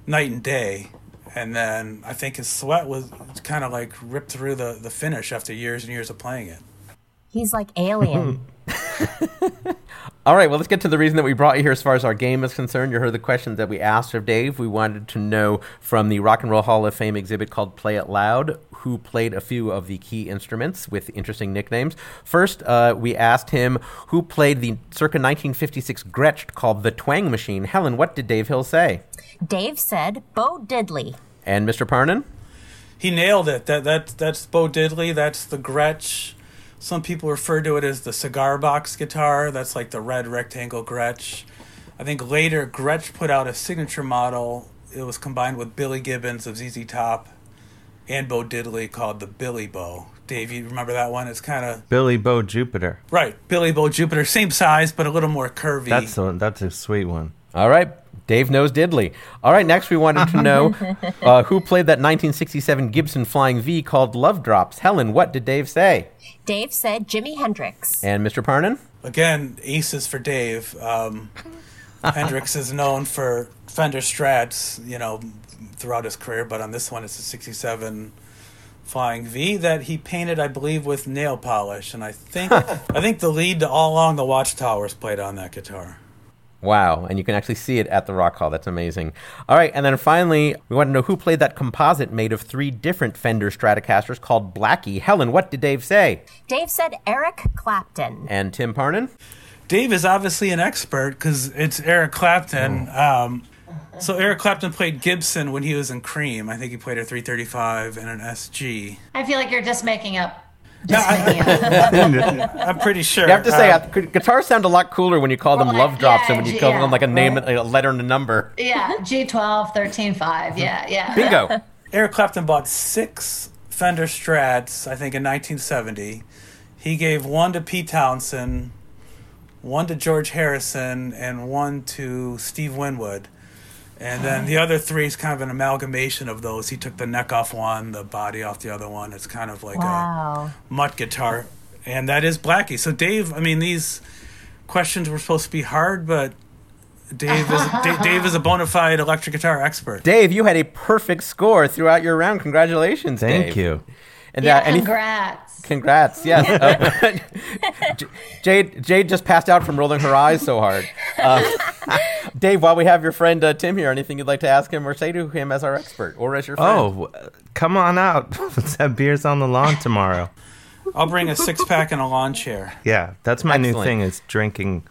night and day. And then I think his sweat was kind of like ripped through the, the finish after years and years of playing it. He's like alien. All right, well, let's get to the reason that we brought you here as far as our game is concerned. You heard the questions that we asked of Dave. We wanted to know from the Rock and Roll Hall of Fame exhibit called Play It Loud who played a few of the key instruments with interesting nicknames. First, uh, we asked him who played the circa 1956 Gretsch called the Twang Machine. Helen, what did Dave Hill say? Dave said Bo Diddley. And Mr. Parnan? He nailed it. That, that, that's Bo Diddley. That's the Gretsch. Some people refer to it as the cigar box guitar. That's like the red rectangle Gretsch. I think later Gretsch put out a signature model. It was combined with Billy Gibbons of ZZ Top and Bo Diddley called the Billy Bo. Dave, you remember that one? It's kind of Billy Bo Jupiter. Right, Billy Bo Jupiter, same size but a little more curvy. That's a, that's a sweet one. All right, Dave knows Diddley. All right, next we wanted to know uh, who played that 1967 Gibson Flying V called Love Drops. Helen, what did Dave say? Dave said Jimi Hendrix. And Mr. Parnan? Again, aces for Dave. Um, Hendrix is known for Fender Strats, you know, throughout his career, but on this one it's a 67 Flying V that he painted, I believe, with nail polish. And I think I think the lead to All Along the Watchtowers played on that guitar. Wow, and you can actually see it at the Rock Hall. That's amazing. All right, and then finally, we want to know who played that composite made of three different Fender Stratocasters called Blackie. Helen, what did Dave say? Dave said Eric Clapton. And Tim Parnan? Dave is obviously an expert because it's Eric Clapton. Um, so Eric Clapton played Gibson when he was in Cream. I think he played a 335 and an SG. I feel like you're just making up no, I, am pretty sure. You have to say, um, uh, guitars sound a lot cooler when you call them love drops yeah, than when you call yeah, them like a name, right. a letter, and a number. Yeah, G12, 13, 5. Yeah, yeah. Bingo. Eric Clapton bought six Fender Strats, I think, in 1970. He gave one to Pete Townshend, one to George Harrison, and one to Steve Winwood. And then the other three is kind of an amalgamation of those. He took the neck off one, the body off the other one. It's kind of like wow. a mutt guitar. And that is Blackie. So, Dave, I mean, these questions were supposed to be hard, but Dave is D- Dave is a bona fide electric guitar expert. Dave, you had a perfect score throughout your round. Congratulations, Thank Dave. you. And yeah, uh, congrats. Congrats. Yes. uh, Jade Jade just passed out from rolling her eyes so hard. Uh, Dave, while we have your friend uh, Tim here, anything you'd like to ask him or say to him as our expert or as your friend? Oh, come on out. Let's have beers on the lawn tomorrow. I'll bring a six pack and a lawn chair. Yeah, that's my Excellent. new thing is drinking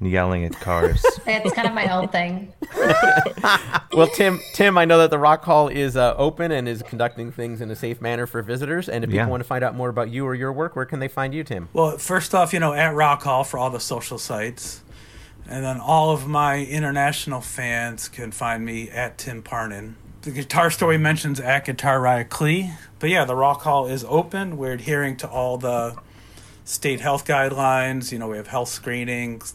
yelling at cars. it's kind of my old thing. well, Tim, Tim, I know that the Rock Hall is uh, open and is conducting things in a safe manner for visitors. And if people want to find out more about you or your work, where can they find you, Tim? Well, first off, you know, at Rock Hall for all the social sites. And then all of my international fans can find me at Tim Parnan. The guitar story mentions at Guitar Riot Clee. But yeah, the Rock Hall is open. We're adhering to all the state health guidelines. You know, we have health screenings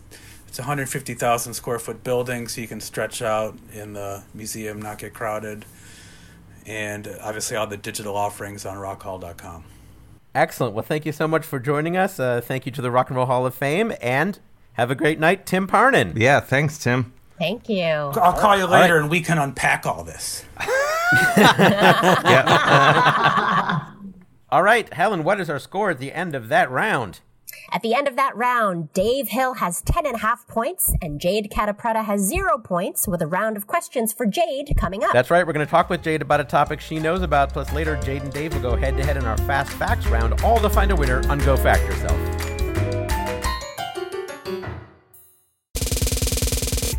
It's 150,000 square foot building, so you can stretch out in the museum, not get crowded. And obviously, all the digital offerings on rockhall.com. Excellent. Well, thank you so much for joining us. Uh, thank you to the Rock and Roll Hall of Fame, and have a great night, Tim Parnan. Yeah, thanks, Tim. Thank you. I'll call you right. later and we can unpack all this. All right, Helen, what is our score at the end of that round? At the end of that round, Dave Hill has 10 and a half points and Jade Catta-Preta has zero points with a round of questions for Jade coming up. That's right. We're going to talk with Jade about a topic she knows about. Plus, later, Jade and Dave will go head to head in our Fast Facts round, all to find a winner on Go Fact Yourself.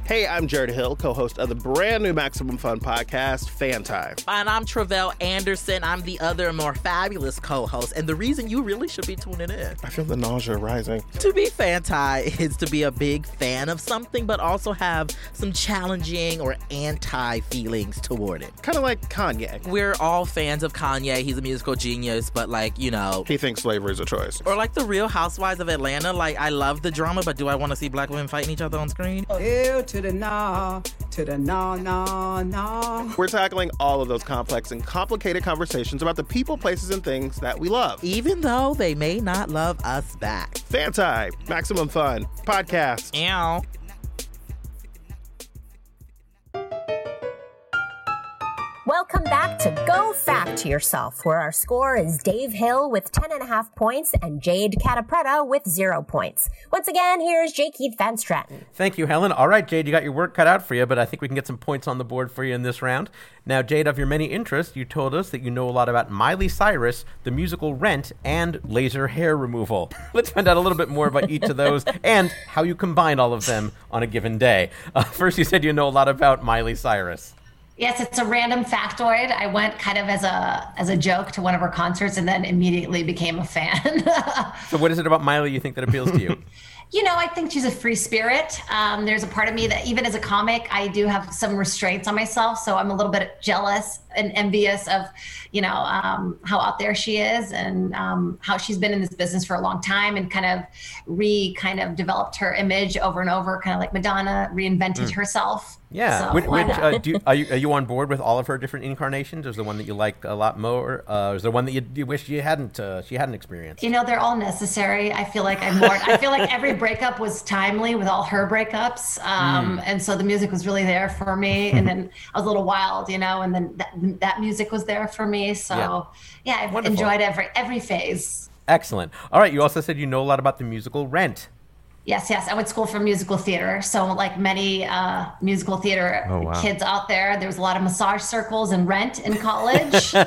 Hey, I'm Jarrett Hill, co host of the brand new Maximum Fun podcast, Fanti. And I'm Tre'vell Anderson. I'm the other more fabulous co-host, and the reason you really should be tuning in. I feel the nausea rising. To be fanti is to be a big fan of something, but also have some challenging or anti feelings toward it. Kind of like Kanye. We're all fans of Kanye. He's a musical genius, but like you know. He thinks slavery is a choice. Or like the Real Housewives of Atlanta. Like I love the drama, but do I want to see black women fighting each other on screen? Ew to the nah, to the nah, nah, nah. We're tackling all of those complex and complicated conversations about the people, places, and things that we love. Even though they may not love us back. Fanti, Maximum Fun, podcast. Ow. Welcome back to Go Fact Yourself, where our score is Dave Hill with 10 and a half points and Jade Catta-Preta with zero points. Once again, here's J. Keith Van Straaten. Thank you, Helen. All right, Jade, you got your work cut out for you, but I think we can get some points on the board for you in this round. Now, Jade, of your many interests, you told us that you know a lot about Miley Cyrus, the musical Rent, and laser hair removal. Let's find out a little bit more about each of those and how you combine all of them on a given day. Uh, first, you said you know a lot about Miley Cyrus. Yes, it's a random factoid. I went kind of as a as a joke to one of her concerts and then immediately became a fan. So, what is it about Miley you think that appeals to you? you know, I think she's a free spirit. Um, there's a part of me that even as a comic, I do have some restraints on myself. So I'm a little bit jealous and envious of, you know, um, how out there she is and um, how she's been in this business for a long time and kind of re kind of developed her image over and over, kind of like Madonna reinvented herself. Yeah. So, which, which, uh, do are, you, are you on board with all of her different incarnations? Or is there one that you like a lot more? Uh, is there one that you, you wish you hadn't uh, she hadn't experienced? You know, they're all necessary. I feel like I'm more. I feel like every breakup was timely with all her breakups, um, and so the music was really there for me. And then I was a little wild, you know, and then that, that music was there for me. So Yeah. yeah, I've Wonderful. enjoyed every every phase. Excellent. All right. You also said you know a lot about the musical Rent. Yes, yes. I went to school for musical theater. So, like many uh, musical theater Oh, wow. kids out there, there was a lot of massage circles and rent in college. so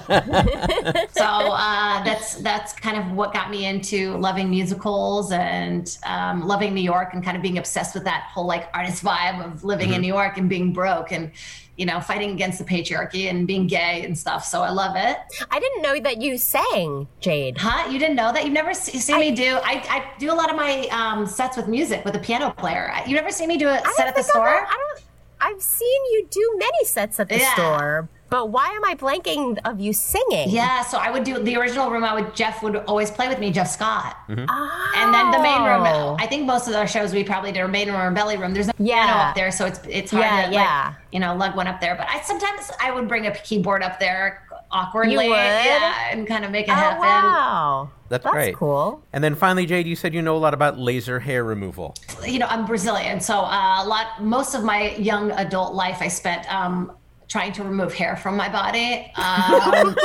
uh, that's that's kind of what got me into loving musicals and um, loving New York and kind of being obsessed with that whole like artist vibe of living in New York and being broke and you know fighting against the patriarchy and being gay and stuff. So I love it. I didn't know that you sang, Jade. Huh? You didn't know that? You've never se- seen me do. I, I do a lot of my um, sets with music with a piano player. You never seen me do a I set at the I've store? ever- I don't. I've seen you do many sets at the Yeah. store, but why am I blanking of you singing? Yeah, so I would do the original room. I would Jeff would always play with me, Jeff Scott, Oh. and then the main room. I think most of our shows we probably did a main room or belly room. There's no Yeah. piano up there, so it's it's hard Yeah, to yeah. like you know lug one up there. But I sometimes I would bring a keyboard up there awkwardly, You would? yeah, and kind of make it Oh happen. wow, That's, That's great. cool. And then finally, Jade, you said you know a lot about laser hair removal. you know, I'm Brazilian, so uh, a lot. Most of my young adult life, I spent um, trying to remove hair from my body. Um,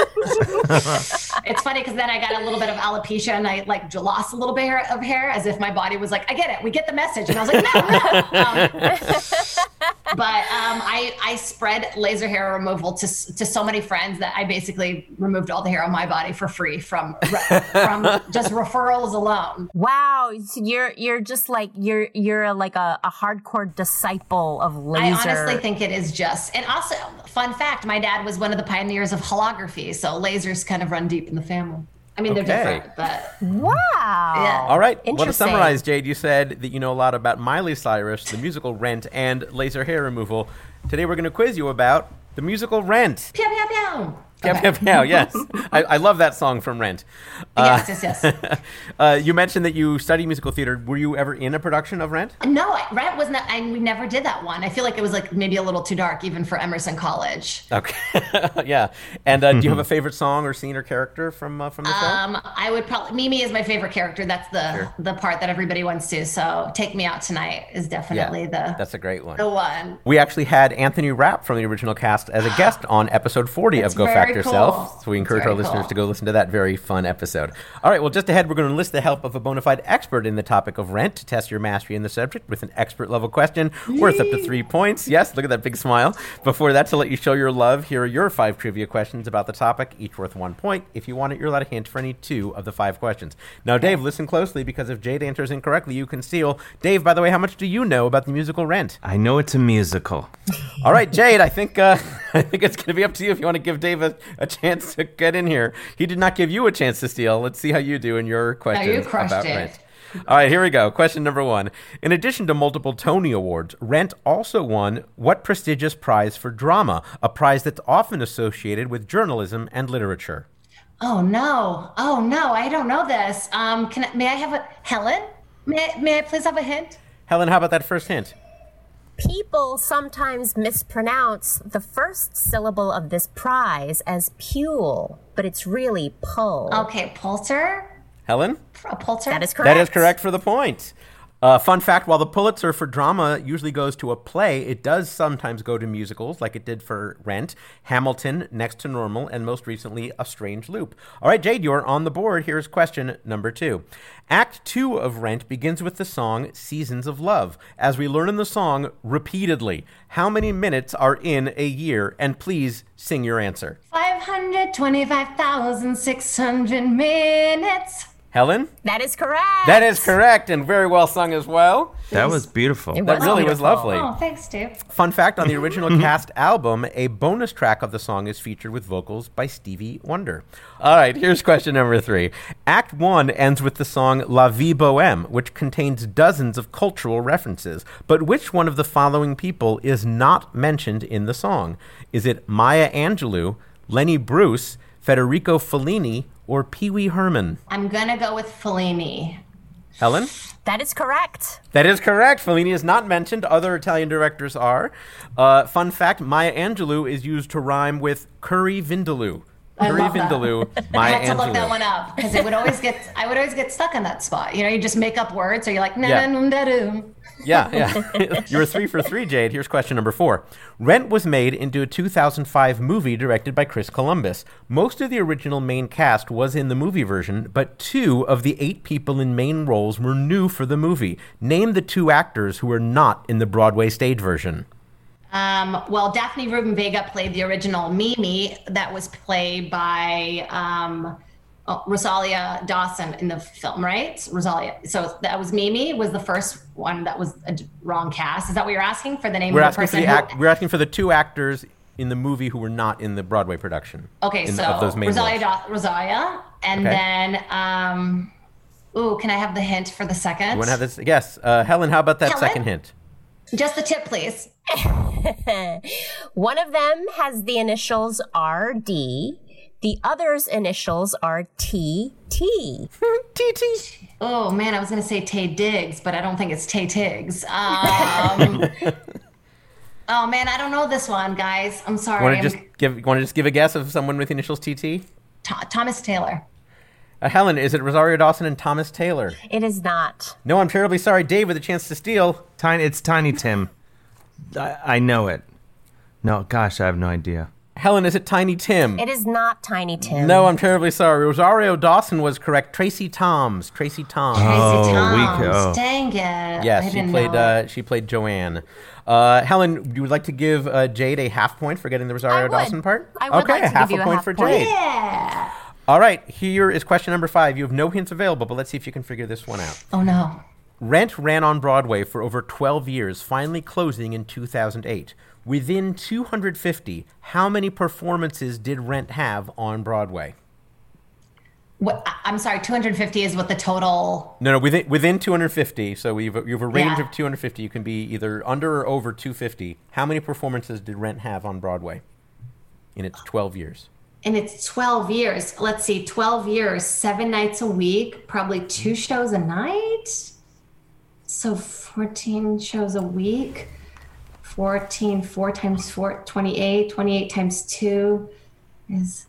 it's funny because then I got a little bit of alopecia and I like lost a little bit of hair, as if my body was like, "I get it, we get the message," and I was like, "No, no." Um, but um, I I spread laser hair removal to to so many friends that I basically removed all the hair on my body for free from from just referrals alone. Wow, so you're you're just like you're you're like a, a hardcore disciple of laser. I honestly think it is just, and also, fun fact: my dad was one of the pioneers of holography, so lasers kind of run deep in the family. I mean, Okay. they're different, but Wow. Yeah. All right. Well, to summarize, Jade, you said that you know a lot about Miley Cyrus, the musical Rent, and laser hair removal. Today, we're going to quiz you about the musical Rent. pew pew pew. Pew, Okay. pew, pew, yes. I, I love that song from Rent. Yes, yes, yes. Uh, you mentioned that you study musical theater. Were you ever in a production of Rent? No, Rent was not. and we never did that one. I feel like it was like maybe a little too dark even for Emerson College. Okay. yeah. And uh, do you have a favorite song or scene or character from uh, from the show? Um, I would probably Mimi is my favorite character. That's the Sure. the part that everybody wants to. So Take Me Out Tonight is definitely the That's a great one. the one. We actually had Anthony Rapp from the original cast as a guest on episode 40 That's of Go very Fact cool. Yourself. So we encourage our very listeners to go listen to that very fun episode. All right, well, just ahead, we're going to enlist the help of a bona fide expert in the topic of rent to test your mastery in the subject with an expert level question worth up to three points. Yes, look at that big smile. Before that, to let you show your love, here are your five trivia questions about the topic, each worth one point. If you want it, you're allowed a hint for any two of the five questions. Now, Dave, listen closely because if Jade answers incorrectly, you can steal. Dave, by the way, how much do you know about the musical Rent? I know it's a musical. All right, Jade. I think uh, I think it's going to be up to you if you want to give Dave a, a chance to get in here. He did not give you a chance to steal. Let's see how you do in your questions crushed about it. Rent. All right, here we go. Question number one. In addition to multiple Tony Awards, Rent also won what prestigious prize for drama? A prize that's often associated with journalism and literature. Oh no! Oh no! I don't know this. Um, can I, may I have a Helen? May may I please have a hint? Helen, how about that first hint? People sometimes mispronounce the first syllable of this prize as Pule, but it's really Pull. Okay, Pulitzer. Helen? A Pulitzer. That is correct. That is correct for the point. Uh, fun fact while the Pulitzer for drama usually goes to a play, it does sometimes go to musicals, like it did for Rent, Hamilton, Next to Normal, and most recently, A Strange Loop. All right, Jade, you're on the board. Here's question number two. Act two of Rent begins with the song Seasons of Love. As we learn in the song repeatedly, how many minutes are in a year? And please sing your answer. Five hundred twenty-five thousand six hundred minutes. Helen? That is correct. That is correct and very well sung as well. That was beautiful. It That really was lovely. Oh, thanks, Dave. Fun fact on the original cast album, a bonus track of the song is featured with vocals by Stevie Wonder. All right, here's question number three. Act one ends with the song La Vie Bohème, which contains dozens of cultural references. But which one of the following people is not mentioned in the song? Is it Maya Angelou, Lenny Bruce, Federico Fellini, or Pee Wee Herman? I'm gonna go with Fellini. Helen? That is correct. That is correct. Fellini is not mentioned. Other Italian directors are. Uh, fun fact: Maya Angelou is used to rhyme with curry vindaloo. I Curry love that. vindaloo. I had to look that one up because it would always get. I would always get stuck in that spot. You know, you just make up words, or you're like na Yeah. na um, da doo. Yeah, yeah. you were three for three, Jade. Here's question number four. Rent was made into a 2005 movie directed by Chris Columbus. Most of the original main cast was in the movie version, but two of the eight people in main roles were new for the movie. Name the two actors who were not in the Broadway stage version. Um, well, Daphne Rubin Vega played the original Mimi, that was played by um, oh, Rosalia Dawson in the film, right? Rosalia. So that was Mimi. Was the first one that was a wrong cast. Is that what you're asking for the name We're of the person? the who- we're asking for the two actors in the movie who were not in the Broadway production. Okay, in- so of those main Rosalia. Da- Rosalia, and Okay. then, um, ooh, can I have the hint for the second? You want to have this? Yes, uh, Helen. How about that Helen? second hint? Just the tip, please. One of them has the initials RD. The other's initials are TT. TT. Oh man, I was gonna say Taye Diggs, but I don't think it's Tay Tiggs. Um, oh man, I don't know this one, guys. I'm sorry. Want to just give? Want to just give a guess of someone with the initials TT? Tho- Thomas Taylor. Uh, Helen, is it Rosario Dawson and Thomas Taylor? It is not. No, I'm terribly sorry. Dave with a chance to steal. Tiny, it's Tiny Tim. I, I know it. No, gosh, I have no idea. Helen, is it Tiny Tim? It is not Tiny Tim. No, I'm terribly sorry. Rosario Dawson was correct. Tracie Thoms. Tracie Thoms. Tracy Oh, we Toms. could- oh. Dang it. I she didn't played. know. Uh, she played Joanne. Uh, Helen, you would like to give uh, Jade a half point for getting the Rosario would. Dawson part? I would okay, like to half give you a a point half for point. Jade. yeah. All right, here is question number five. You have no hints available, but let's see if you can figure this one out. Oh no. Rent ran on Broadway for over 12 years, finally closing in 2008. Within 250, how many performances did Rent have on Broadway? What, I'm sorry. 250 is what the total. No, no, within within 250. So we've you have a range Yeah. of 250. You can be either under or over 250. How many performances did Rent have on Broadway in its 12 years? And it's 12 years. Let's see, 12 years, seven nights a week, probably two shows a night. So 14 shows a week. 14, 4 times 4, 28. 28 times 2 is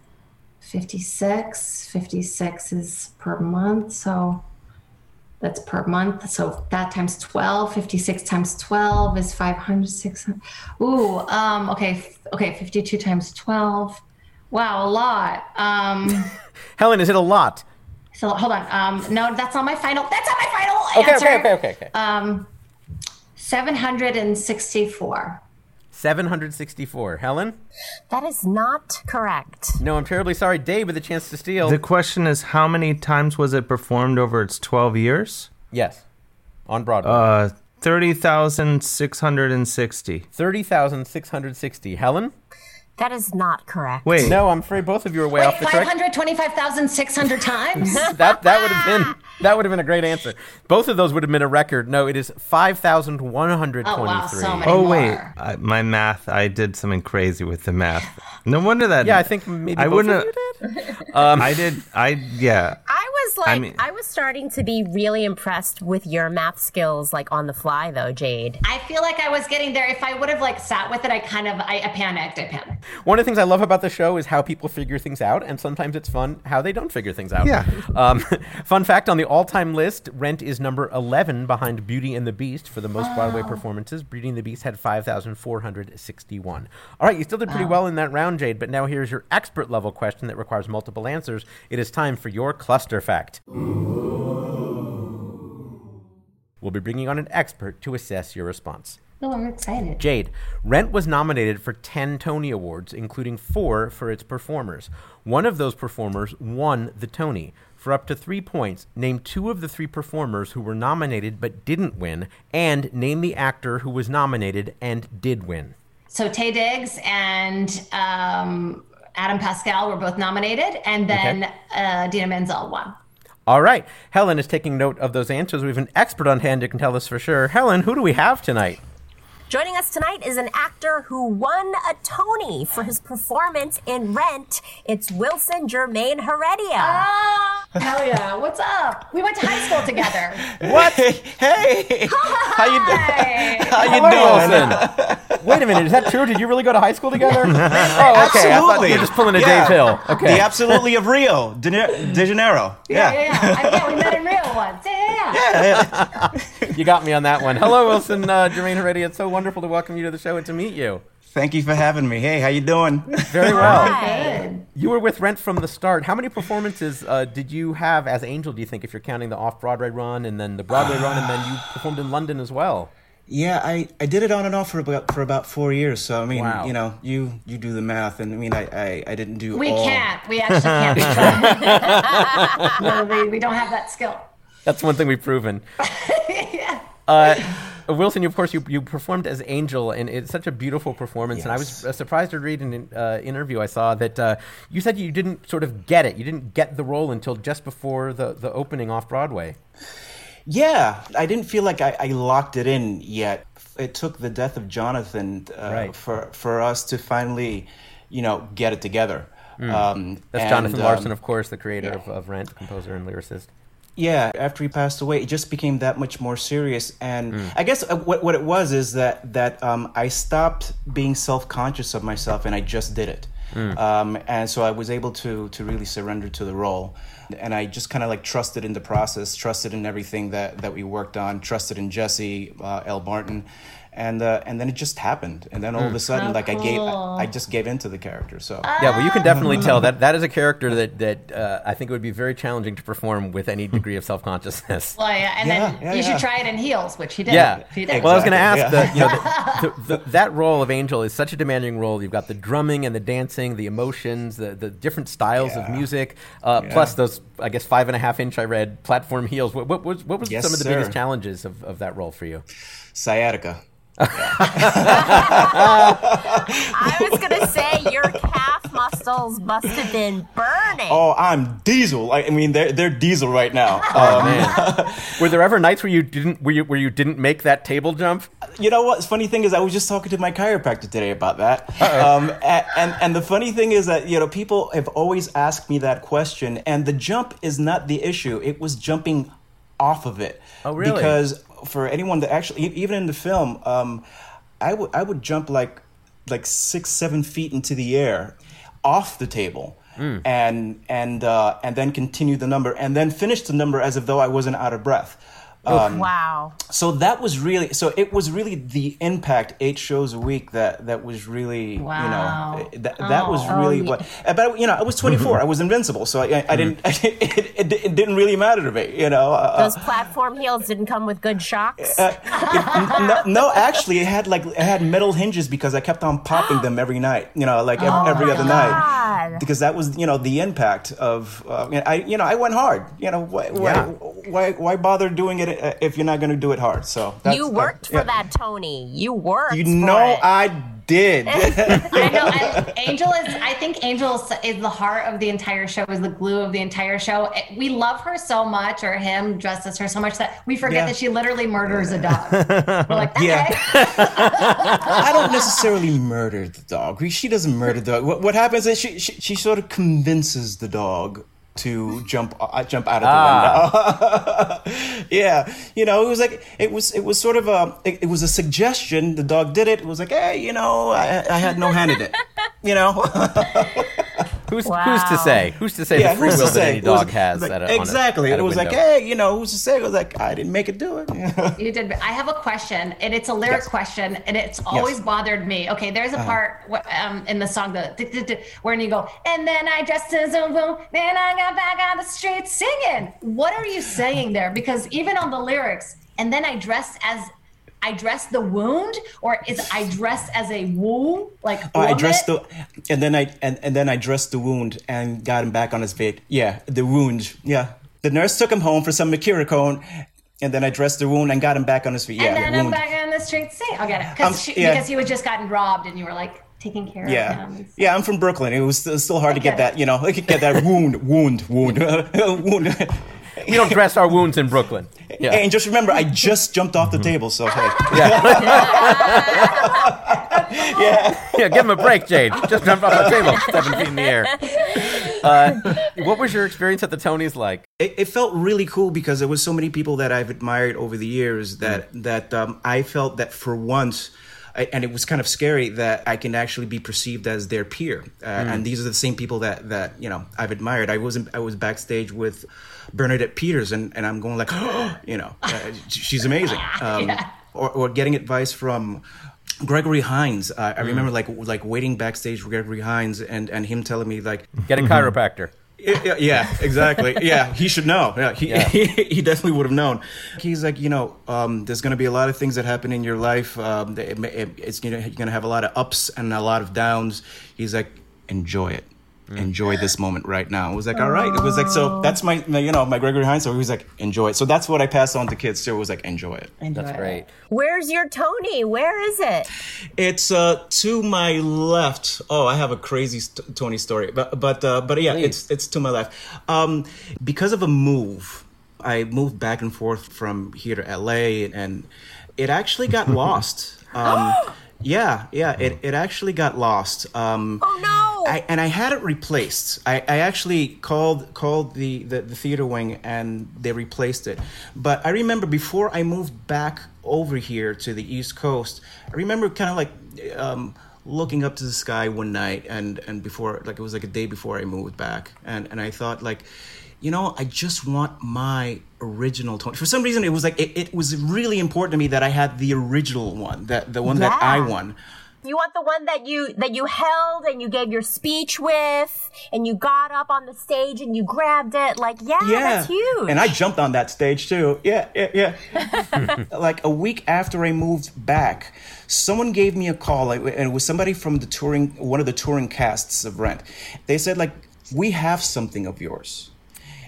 56. 56 is per month. So that's per month. So that times 12, 56 times 12 is 500, 600. Ooh, um, okay, okay, 52 times 12. Wow, a lot. Um, Helen, is it a lot? so hold on. Um, no, that's not my final. That's not my final Okay, answer. okay, okay, okay, okay. Um, 764. 764. Helen? That is not correct. No, I'm terribly sorry. Dave with a chance to steal. The question is, how many times was it performed over its 12 years? yes. On Broadway. Uh, 30,660. 30,660. Helen? That is not correct. Wait. No, I'm afraid both of you are way Wait, off the track. 525,600 times? That that would have been that would have been a great answer. Both of those would have been a record. No, it is 5,123. Oh, wow, so many Oh, more. wait. I, my math, I did something crazy with the math. No wonder that. Yeah, I think maybe I both wouldn't of have- you did. Um, I did. I, yeah. I was like, I, mean- was starting to be really impressed with your math skills, like on the fly, though, Jade. I feel like I was getting there. If I would have like sat with it, I kind of, I, I panicked. I panicked. One of the things I love about the show is how people figure things out, and sometimes it's fun how they don't figure things out. Yeah. Um, fun fact on the all-time list, Rent is number 11 behind Beauty and the Beast for the most Broadway performances. Beauty and the Beast had 5,461. All right, you still did pretty well in that round, Jade, but now here's your expert level question that requires multiple answers. It is time for your cluster fact. We'll be bringing on an expert to assess your response. Oh, I'm excited. Jade, Rent was nominated for 10 Tony Awards, including four for its performers. One of those performers won the Tony. For up to three points, name two of the three performers who were nominated but didn't win, and name the actor who was nominated and did win. So Taye Diggs and um, Adam Pascal were both nominated, and then Okay. uh, Dina Menzel won. All right, Helen is taking note of those answers. We have an expert on hand who can tell us for sure. Helen, who do we have tonight? Joining us tonight is an actor who won a Tony for his performance in Rent. It's Wilson Jermaine Heredia. Ah, hell yeah! What's up? We went to high school together. What? Hey, how you doing? How you Hello, doing? Wilson. Wait a minute, is that true? Did you really go to high school together? oh, okay. I thought Absolutely. you were just pulling a Yeah. Dave Hill. Okay. The absolutely of Rio de, Ne- de Janeiro. Yeah, yeah, yeah. I- yeah, we met You got me on that one. Hello, Wilson uh, Jermaine Heredia. It's so wonderful to welcome you to the show and to meet you. Thank you for having me. Hey, how you doing? Very well. Good. You were with Rent from the start. How many performances uh, did you have as Angel, do you think, if you're counting the off Broadway run and then the Broadway run and then you performed in London as well? Yeah, I, I did it on and off for about for about four years. So I mean, Wow. you know, you you do the math, and I mean, I I, I didn't do it. We all. can't. We actually can't. no, we, we don't have that skill. That's one thing we've proven. uh, Wilson, you, of course, you, you performed as Angel, and it's such a beautiful performance. And I was uh, surprised to read in an uh, interview I saw that uh, you said you didn't sort of get it. You didn't get the role until just before the, the opening off Broadway. Yeah, I didn't feel like I, I locked it in yet. It took the death of Jonathan uh, Right. for for us to finally, you know, get it together. Um, Hmm. That's and, Jonathan Larson, um, of course, the creator yeah. of, of Rent, composer and lyricist. Yeah, after he passed away, it just became that much more serious. And Hmm. I guess uh, what what it was is that that um, I stopped being self conscious of myself, and I just did it. Hmm. Um, and so I was able to to really surrender to the role, and I just kind of like trusted in the process, trusted in everything that that we worked on, trusted in Jesse uh, L. Martin. And uh, and then it just happened, and then all Hmm. of a sudden, Oh, like I gave, cool. I just gave into the character. So Yeah, well, you can definitely tell that that is a character that that uh, I think it would be very challenging to perform with any degree of self consciousness. Well, yeah, and Yeah, then yeah, you yeah. should try it in heels, which he did. Yeah. He did. Well, I was going to ask Exactly, the, you know, the, the, that role of Angel is such a demanding role. You've got the drumming and the dancing, the emotions, the, the different styles of music, uh, Yeah. plus those, I guess, five and a half inch I read platform heels. What, what was what was Yes, some of the sir. biggest challenges of, of that role for you? sciatica. I was going to say your calf must crystals must have been burning. Oh, I'm diesel. Like, I mean, they're they're diesel right now. Oh Um, man. Were there ever nights where you didn't where you where you didn't make that table jump? You know what? Funny thing is, I was just talking to my chiropractor today about that. Um, a- and and the funny thing is that you know people have always asked me that question, and the jump is not the issue. It was jumping off of it. Oh, really? Because for anyone that actually, even in the film, um, I would I would jump like like six seven feet into the air off the table. Hmm. And and uh, and then continue the number, and then finish the number as if though I wasn't out of breath. Um, wow. so that was really so it was really the impact eight shows a week that that was really Wow. you know that, that was Oh. really Oh, what but you know I was 24 I was invincible so I, I didn't it, it, it didn't really matter to me you know uh, Those platform heels didn't come with good shocks. no, no actually it had like it had metal hinges because I kept on popping them every night you know like ev- every other night because that was you know the impact of uh, I you know I went hard you know why Yeah. why, why why bother doing it uh, if you're not going to do it hard so that's, you worked for yeah. that, Tony. You worked. You for know it. I did. I know. And Angel is. I think Angel is- is the heart of the entire show. Is the glue of the entire show. We love her so much, or him dressed as her so much that we forget Yeah. that she literally murders a dog. We're like, okay. Yeah. I don't necessarily murder the dog. She doesn't murder the dog. What, what happens is she, she she sort of convinces the dog to jump uh, jump out of the window. yeah, you know, it was like it was it was sort of a it, it was a suggestion. The dog did it. It was like, hey, you know, I, I had no hand in it. You know. Who's who's to say? Who's to say the free who's to will that say? any It was- dog has like, at a, on a- exactly. at a it was like, hey, you know, who's to say? It was like, I didn't make it do it. You did. I have a question, and it's a lyric Yes. question, and it's always bothered me. Okay, there's a part um, in the song the d- d- d- where you go, and then I dressed as a boom, then I got back on the street singing. What are you saying there? Because even on the lyrics, and then I dressed as. I dressed the wound, or is I dressed as a woo? Like Oh, I dressed the, and then I and, and then I dressed the wound and got him back on his feet. Yeah, the wound. Yeah, the nurse took him home for some Mercurochrome, and then I dressed the wound and got him back on his feet. Yeah, and then the I'm wound. back on the street singing. I'll get it, Um, because yeah. because he was just gotten robbed, and you were like taking care Yeah, of him. yeah. I'm from Brooklyn. It was still, hard to get get that. You know, get that wound, wound, wound, wound. We don't dress our wounds in Brooklyn. Yeah. And just remember, I just jumped off the table. So hey, yeah, Yeah, give him a break, Jade. Just jumped off the table, seven feet in the air. Uh, what was your experience at the Tonys like? it, it felt really cool because there was so many people that I've admired over the years that that um, I felt that for once. I, and it was kind of scary that I can actually be perceived as their peer, uh, and these are the same people that that you know I've admired. I wasn't I was backstage with Bernadette Peters, and, and I'm going like, you know, uh, she's amazing. Um, or, or getting advice from Gregory Hines. Uh, I remember like like waiting backstage with Gregory Hines, and and him telling me like, Get a chiropractor. Yeah, yeah, exactly. Yeah, he should know. Yeah, he, he, definitely would have known. He's like, you know, um, there's going to be a lot of things that happen in your life. Um, it, it, it's you know, you're going to have a lot of ups and a lot of downs. He's like, enjoy it. Enjoy this moment right now. It was like, all right. It was like, so that's my, my, you know, my Gregory Hines. So he was like, enjoy it. So that's what I passed on to kids too. It was like, enjoy it. That's great. Where's your Tony? Where is it? It's uh, to my left. Oh, I have a crazy st- Tony story, but but uh, but yeah, it's it's to my left. Um, because of a move, I moved back and forth from here to LA, and it actually got lost. Um, yeah, yeah, it, it actually got lost. Um, Oh no! I, and I had it replaced. I, I actually called called the, the, the theater wing and they replaced it. But I remember before I moved back over here to the East Coast, I remember kind of like um, looking up to the sky one night and, and before like it was like a day before I moved back and, and I thought like you know, I just want my original Tony. For some reason, it was like it, it was really important to me that I had the original one, that the one that I won. You want the one that you that you held and you gave your speech with, and you got up on the stage and you grabbed it. Like, yeah, that's huge. And I jumped on that stage too. Yeah, yeah, yeah. like a week after I moved back, someone gave me a call, like, and it was somebody from the touring, one of the touring casts of Rent. They said, like, we have something of yours.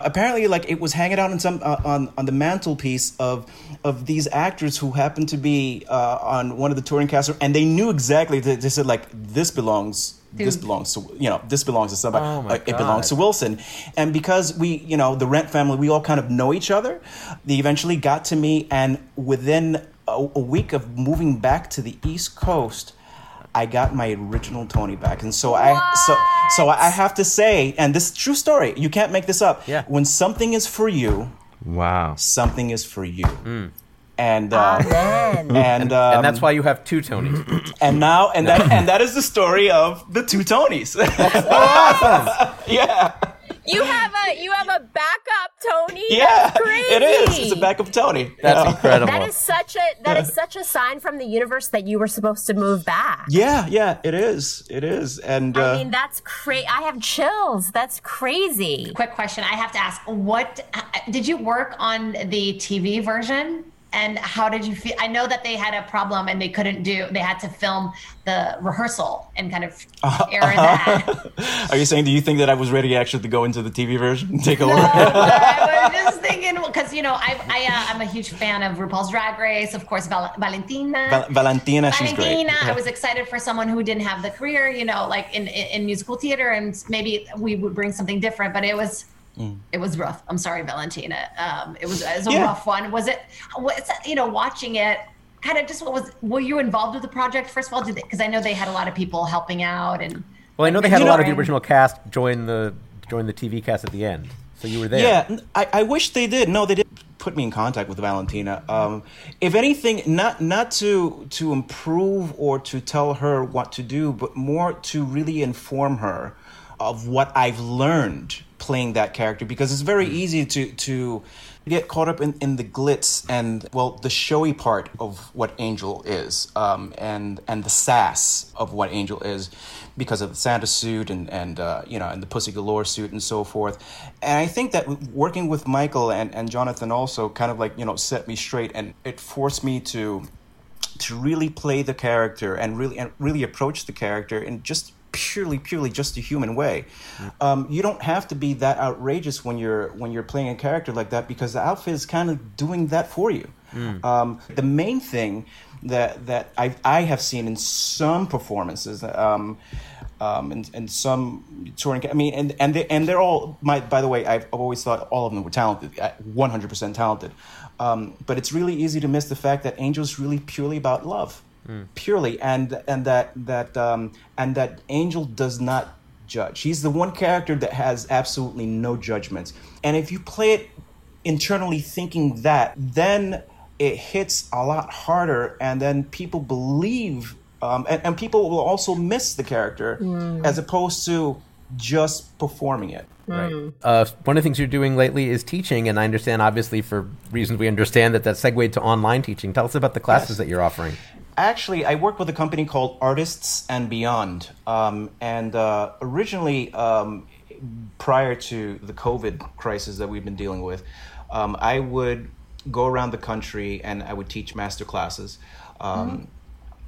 Apparently, like it was hanging out on some uh, on on the mantelpiece of of these actors who happened to be uh, on one of the touring casts, and they knew exactly. They, they said like, this belongs this belongs to you know this belongs to somebody. Oh my Uh, it belongs to wilson. And because we you know the rent family we all kind of know each other they eventually got to me and within a, a week of moving back to the east coast I got my original Tony back, and so I so so I have to say, and this is true story. You can't make this up. Yeah. When something is for you, Wow. something is for you. And uh, Amen. and um, and that's why you have two Tonys. and now and that and that is the story of the two Tonys. yeah, you have a you have a backup, Tony. yeah, it is. It's a backup Tony. That's Yeah. incredible. That is such a that is such a sign from the universe that you were supposed to move back. Yeah, yeah, it is. It is. And uh, I mean, that's crazy. I have chills. That's crazy. Quick question I have to ask. What did you work on the TV version? And how did you feel? I know that they had a problem and they couldn't do, they had to film the rehearsal and kind of air that. are you saying? Do you think that I was ready actually to go into the TV version and take over? I was just thinking because you know I, I uh, I'm a huge fan of RuPaul's Drag Race, of course, Val- Valentina. Val- Valentina, she's great. Valentina, Yeah. I was excited for someone who didn't have the career, you know, like in, in, in musical theater, and maybe we would bring something different. But it was, it was rough. I'm sorry, Valentina. Um, it was, it was a Yeah. rough one. Was it? Was you know, watching it, kind of just what was? Were you involved with the project first of all? Did because I know they had a lot of people helping out and. Well, I know they had a You lot of the original cast join the join the TV cast at the end, so you were there. Yeah, I, I wish they did. No, they didn't. put me in contact with Valentina. Um, if anything, not not to to improve or to tell her what to do, but more to really inform her of what I've learned playing that character because it's very easy to to get caught up in, in the glitz and well the showy part of what angel is um, and and the sass of what angel is because of the santa suit and and uh, you know and the pussy galore suit and so forth. And i think that working with michael and, and jonathan also kind of like you know set me straight and it forced me to to really play the character and really and really approach the character in just purely purely just a human way um, you don't have to be that outrageous when you're when you're playing a character like that because the outfit is kind of doing that for you um, the main thing that that I, I have seen in some performances um, um, and, and some touring. I mean, and and they and they're all. My by the way, I've always thought all of them were talented, uh, one hundred percent talented. Um, but it's really easy to miss the fact that Angel's really purely about love, purely, and and that that um, and that Angel does not judge. He's the one character that has absolutely no judgments. And if you play it internally thinking that, then it hits a lot harder, and then people believe, um, and, and people will also miss the character as opposed to just performing it. Right. Uh, one of the things you're doing lately is teaching, and I understand, obviously, for reasons we understand, that that segued to online teaching. Tell us about the classes Yes. that you're offering. Actually, I work with a company called Artists and Beyond. Um, and uh, originally, um, prior to the COVID crisis that we've been dealing with, um, I would go around the country and I would teach master classes. Um,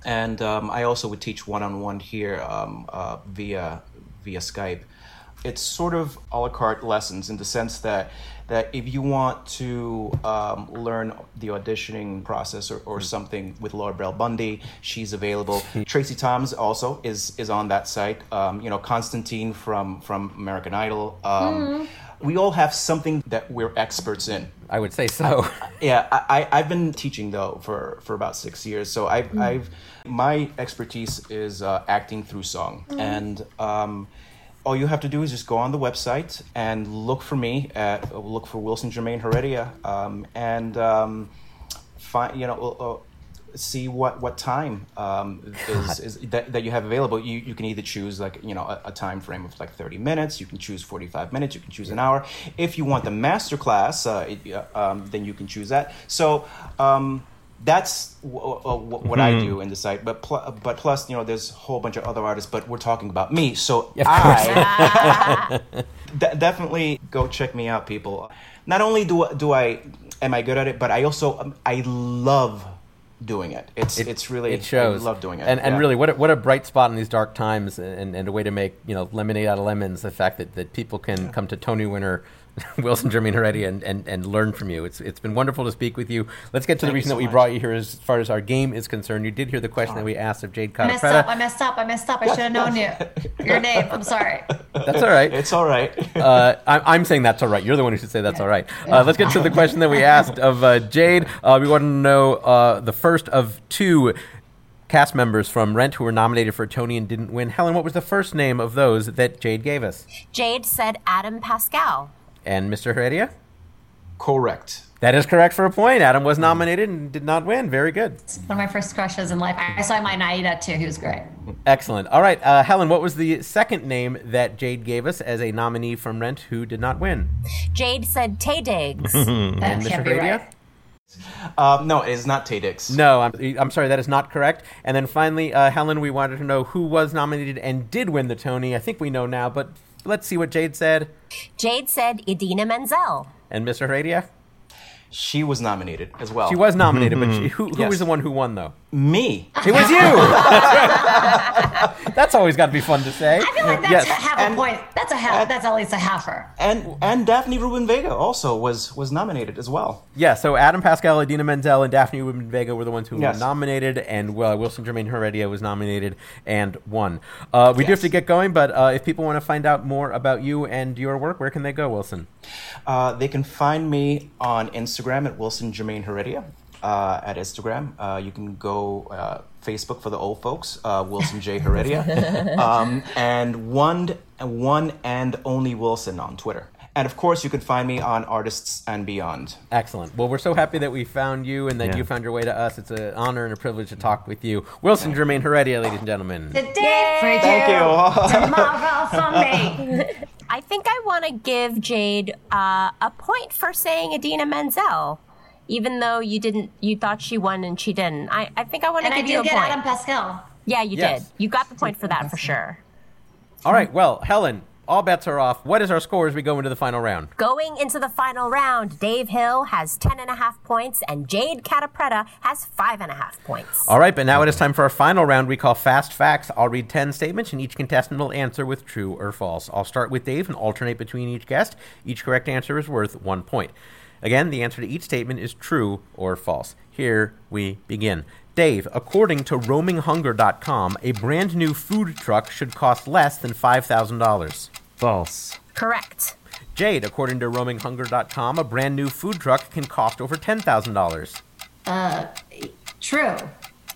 And um, I also would teach one on one here um, uh, via via Skype. It's sort of a la carte lessons in the sense that that if you want to um, learn the auditioning process or, or something with Laura Bell Bundy, she's available. Tracie Thoms also is is on that site. Um, you know, Constantine from from American Idol. Um, We all have something that we're experts in. I would say so. Yeah, I, I, I've been teaching though for, for about six years. So I've, I've my expertise is uh, acting through song, and um, all you have to do is just go on the website and look for me at look for Wilson Jermaine Heredia, um, and um, find you know. Uh, uh, see what what time um, is, is that, that you have available. You, you can either choose like you know a, a time frame of like 30 minutes. You can choose 45 minutes. You can choose an hour. If you want the master class uh, it, uh, um, then you can choose that. So um, that's w- w- w- what I do in the site but pl- but plus you know there's a whole bunch of other artists but we're talking about me so Of course. I de- definitely go check me out people not only do do I am I good at it but I also um, I love doing it it's it's really it shows. I love doing it and and yeah. really, what a, what a bright spot in these dark times, and, and a way to make you know lemonade out of lemons. The fact that, that people can come to Tony winner Wilson Jermaine Heredia and, and, and learn from you. It's it's been wonderful to speak with you. Let's get to Thank the reason so that we much. brought you here as far as our game is concerned. You did hear the question that we asked of Jade I messed up. I messed up. I messed up. I should have known you. Your name. I'm sorry. That's all right. It's all right. Uh, I, I'm saying that's all right. You're the one who should say that's all right. Uh, let's get to the question that we asked of uh, Jade. Uh, we want to know uh, the first of two cast members from Rent who were nominated for a Tony and didn't win. Helen, what was the first name of those that Jade gave us? Jade said Adam Pascal. And Mr. Heredia? Correct. That is correct for a point. Adam was nominated and did not win. Very good. One of my first crushes in life. I saw my Naida too. He was great. Excellent. All right, uh, Helen, what was the second name that Jade gave us as a nominee from Rent who did not win? Jade said Taye Diggs. That And Mr. Heredia? right. Um, no, it's not Taye Diggs. No, I'm, I'm sorry, that is not correct. And then finally, uh, Helen, we wanted to know who was nominated and did win the Tony. I think we know now, but let's see what Jade said. Jade said Idina Menzel. And Mr. Heredia? She was nominated as well. She was nominated, but she, who, who Yes. was the one who won, though? Me. It was you! That's always got to be fun to say. I feel like that's yes. half a And- point. That's a half. That's at least a halfer. And and Daphne Rubin Vega also was was nominated as well. Yeah, so Adam Pascal, Idina Menzel, and Daphne Rubin Vega were the ones who Yes. were nominated, and uh, Wilson Jermaine Heredia was nominated and won. Uh, we do have to get going, but uh, if people want to find out more about you and your work, where can they go, Wilson? Uh, they can find me on Instagram at Wilson Jermaine Heredia. Uh, at Instagram, uh, you can go uh, Facebook for the old folks, uh, Wilson J Heredia, um, and one one and only Wilson on Twitter. And of course, you can find me on Artists and Beyond. Excellent. Well, we're so happy that we found you and that Yeah. you found your way to us. It's an honor and a privilege to talk with you. Wilson Jermaine Heredia, ladies and gentlemen. Today for Thank you. you. Tomorrow for me. I think I want to give Jade uh, a point for saying Idina Menzel, even though you didn't. You thought she won and she didn't. I, I think I want to And I give you a did get point. Adam Pascal. yeah, you Yes. did. You got the point for that for sure. All right, well, Helen, all bets are off. What is our score as we go into the final round? Going into the final round, Dave Hill has ten and a half points, and Jade Catta-Preta has five and a half points. All right, but now it is time for our final round we call Fast Facts. I'll read 10 statements, and each contestant will answer with true or false. I'll start with Dave and alternate between each guest. Each correct answer is worth one point. Again, the answer to each statement is true or false. Here we begin. Dave, according to roaminghunger.com, a brand new food truck should cost less than $5,000. False. Correct. Jade, according to roaminghunger.com, a brand new food truck can cost over $10,000. Uh, true.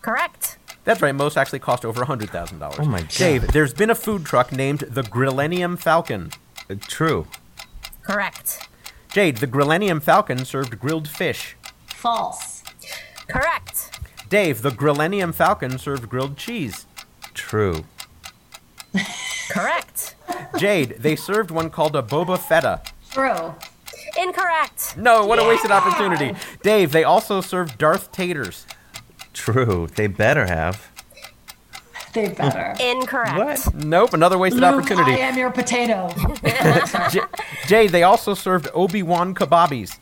Correct. That's right, most actually cost over $100,000. Oh my God. Dave, there's been a food truck named the Grillenium Falcon. Uh, True. Correct. Jade, the Grillenium Falcon served grilled fish. False. Correct. Dave, the Grillenium Falcon served grilled cheese. True. Correct. Jade, they served one called a Boba Fetta. True. Incorrect. No, what a wasted opportunity. Dave, they also served Darth Taters. True. They better have. They better. Incorrect. What? Nope, another wasted Luke, opportunity. I am your potato. J- Jade, they also served Obi-Wan kebabis.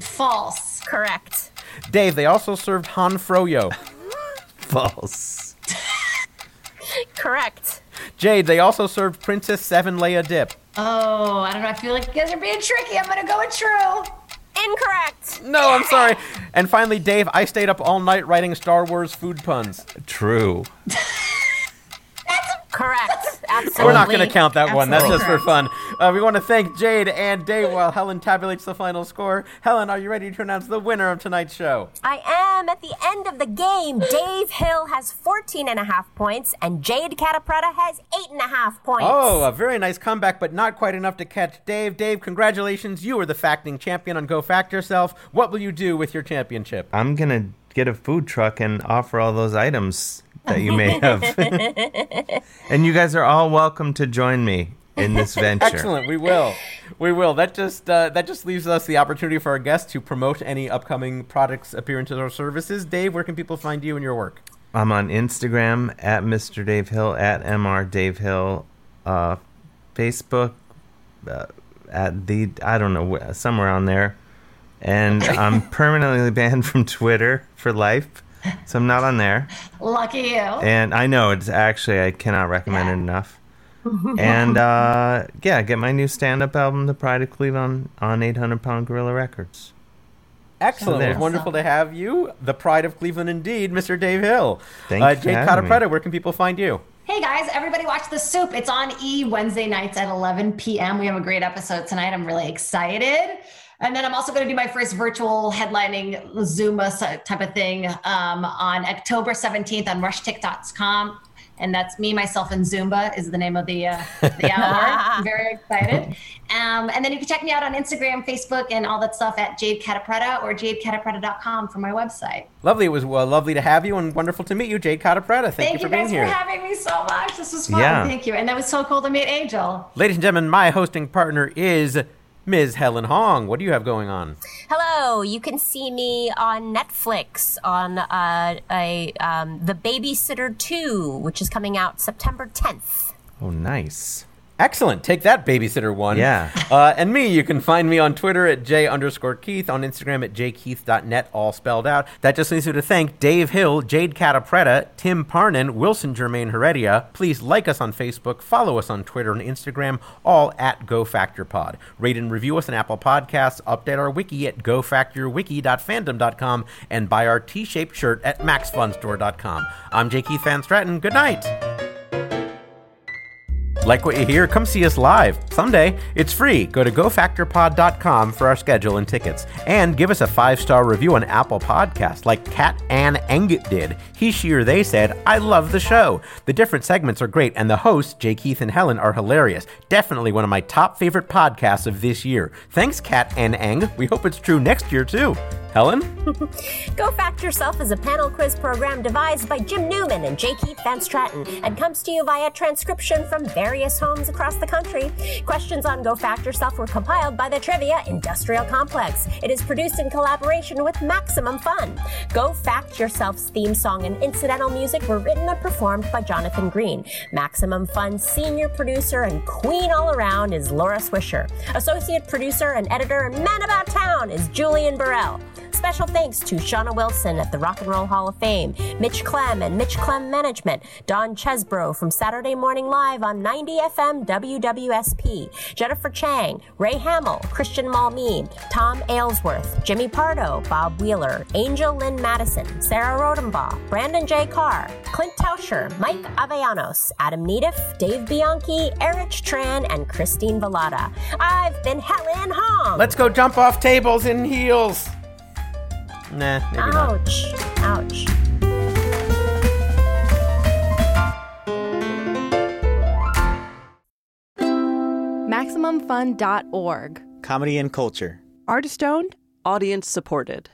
False. Correct. Dave, they also served Han Froyo. False. Correct. Jade, they also served Princess Seven Leia dip. Oh, I don't know. I feel like you guys are being tricky. I'm gonna go with true. Incorrect. No, I'm sorry. And finally, Dave, I stayed up all night writing Star Wars food puns. True. That's correct. Absolutely. We're not going to count that one. That's just for fun. Uh, we want to thank Jade and Dave while Helen tabulates the final score. Helen, are you ready to announce the winner of tonight's show? I am. At the end of the game, Dave Hill has 14 and a half points, and Jade Catta-Preta has 8 and a half points. Oh, a very nice comeback, but not quite enough to catch Dave. Dave, congratulations. You are the facting champion on Go Fact Yourself. What will you do with your championship? I'm going to get a food truck and offer all those items that you may have. and you guys are all welcome to join me in this venture. Excellent. We will. We will. That just uh, that just leaves us the opportunity for our guests to promote any upcoming products, appearances, or services. Dave, where can people find you and your work? I'm on Instagram at Mr. Dave Hill at Mr. Dave Hill, uh, Facebook uh, at the I don't know somewhere on there, and I'm permanently banned from Twitter for life, so I'm not on there. Lucky you. And I know it's actually I cannot recommend it enough. and uh, yeah, get my new stand-up album, The Pride of Cleveland, on 800 Pound Gorilla Records. Excellent. there. It was wonderful to have you. The pride of Cleveland, indeed, Mr. Dave Hill. Thank uh, you for Jade having me. Catta-Preta, where can people find you? Hey guys, everybody watch The Soup. It's on E Wednesday nights at 11 p.m. We have a great episode tonight. I'm really excited. And then I'm also going to do my first virtual headlining Zumba type of thing um, on October 17th on rushtick.com. And that's me, myself, and Zumba is the name of the, uh, the hour. I'm very excited. Um, and then you can check me out on Instagram, Facebook, and all that stuff at Jade Catta-Preta or jadecattapreta.com for my website. Lovely. It was uh, lovely to have you and wonderful to meet you, Jade Catta-Preta. Thank, Thank, you for you being guys here. for having me so much. This was fun. Yeah. Thank you. And that was so cool to meet Angel. Ladies and gentlemen, my hosting partner is Ms. Helen Hong. What do you have going on? Hello, you can see me on Netflix on uh, a um, The Babysitter 2, which is coming out September 10th. Oh, nice. Excellent. Take that, babysitter one. Yeah. Uh, and me, you can find me on Twitter at J underscore Keith, on Instagram at jkeith.net, all spelled out. That just leaves me to thank Dave Hill, Jade Catta-Preta, Tim Parnan, Wilson Jermaine Heredia. Please like us on Facebook, follow us on Twitter and Instagram, all at GoFactorPod. Rate and review us on Apple Podcasts, update our wiki at gofactorwiki.fandom.com, and buy our T-shaped shirt at maxfunstore.com. I'm J. Keith Van Straaten. Good night. Like what you hear? Come see us live someday. It's free. Go to gofactorpod.com for our schedule and tickets. And give us a five star review on Apple Podcasts, like Kat Ann Engit did. He, she, or they said, I love the show. The different segments are great, and the hosts, Jay Keith and Helen, are hilarious. Definitely one of my top favorite podcasts of this year. Thanks, Kat Ann Eng. We hope it's true next year, too. Helen? Go Fact Yourself is a panel quiz program devised by Jim Newman and J. Keith Van Straaten and comes to you via transcription from various homes across the country. Questions on Go Fact Yourself were compiled by the Trivia Industrial Complex. It is produced in collaboration with Maximum Fun. Go Fact Yourself's theme song and incidental music were written and performed by Jonathan Green. Maximum Fun's senior producer and queen all around is Laura Swisher. Associate producer and editor and man about town is Julian Burrell. Special thanks to Shauna Wilson at the Rock and Roll Hall of Fame, Mitch Clem and Mitch Clem Management, Don Chesbro from Saturday Morning Live on 90 FM WWSP, Jennifer Chang, Ray Hamill, Christian Malmeen, Tom Aylesworth, Jimmy Pardo, Bob Wheeler, Angel Lynn Madison, Sarah Rodenbaugh, Brandon J. Carr, Clint Tauscher, Mike Avellanos, Adam Neediff, Dave Bianchi, Erich Tran, and Christine Velada. I've been Helen Hong. Let's go jump off tables in heels. Nah, maybe not. Ouch. Ouch. MaximumFun.org. Comedy and culture. Artist owned. Audience supported.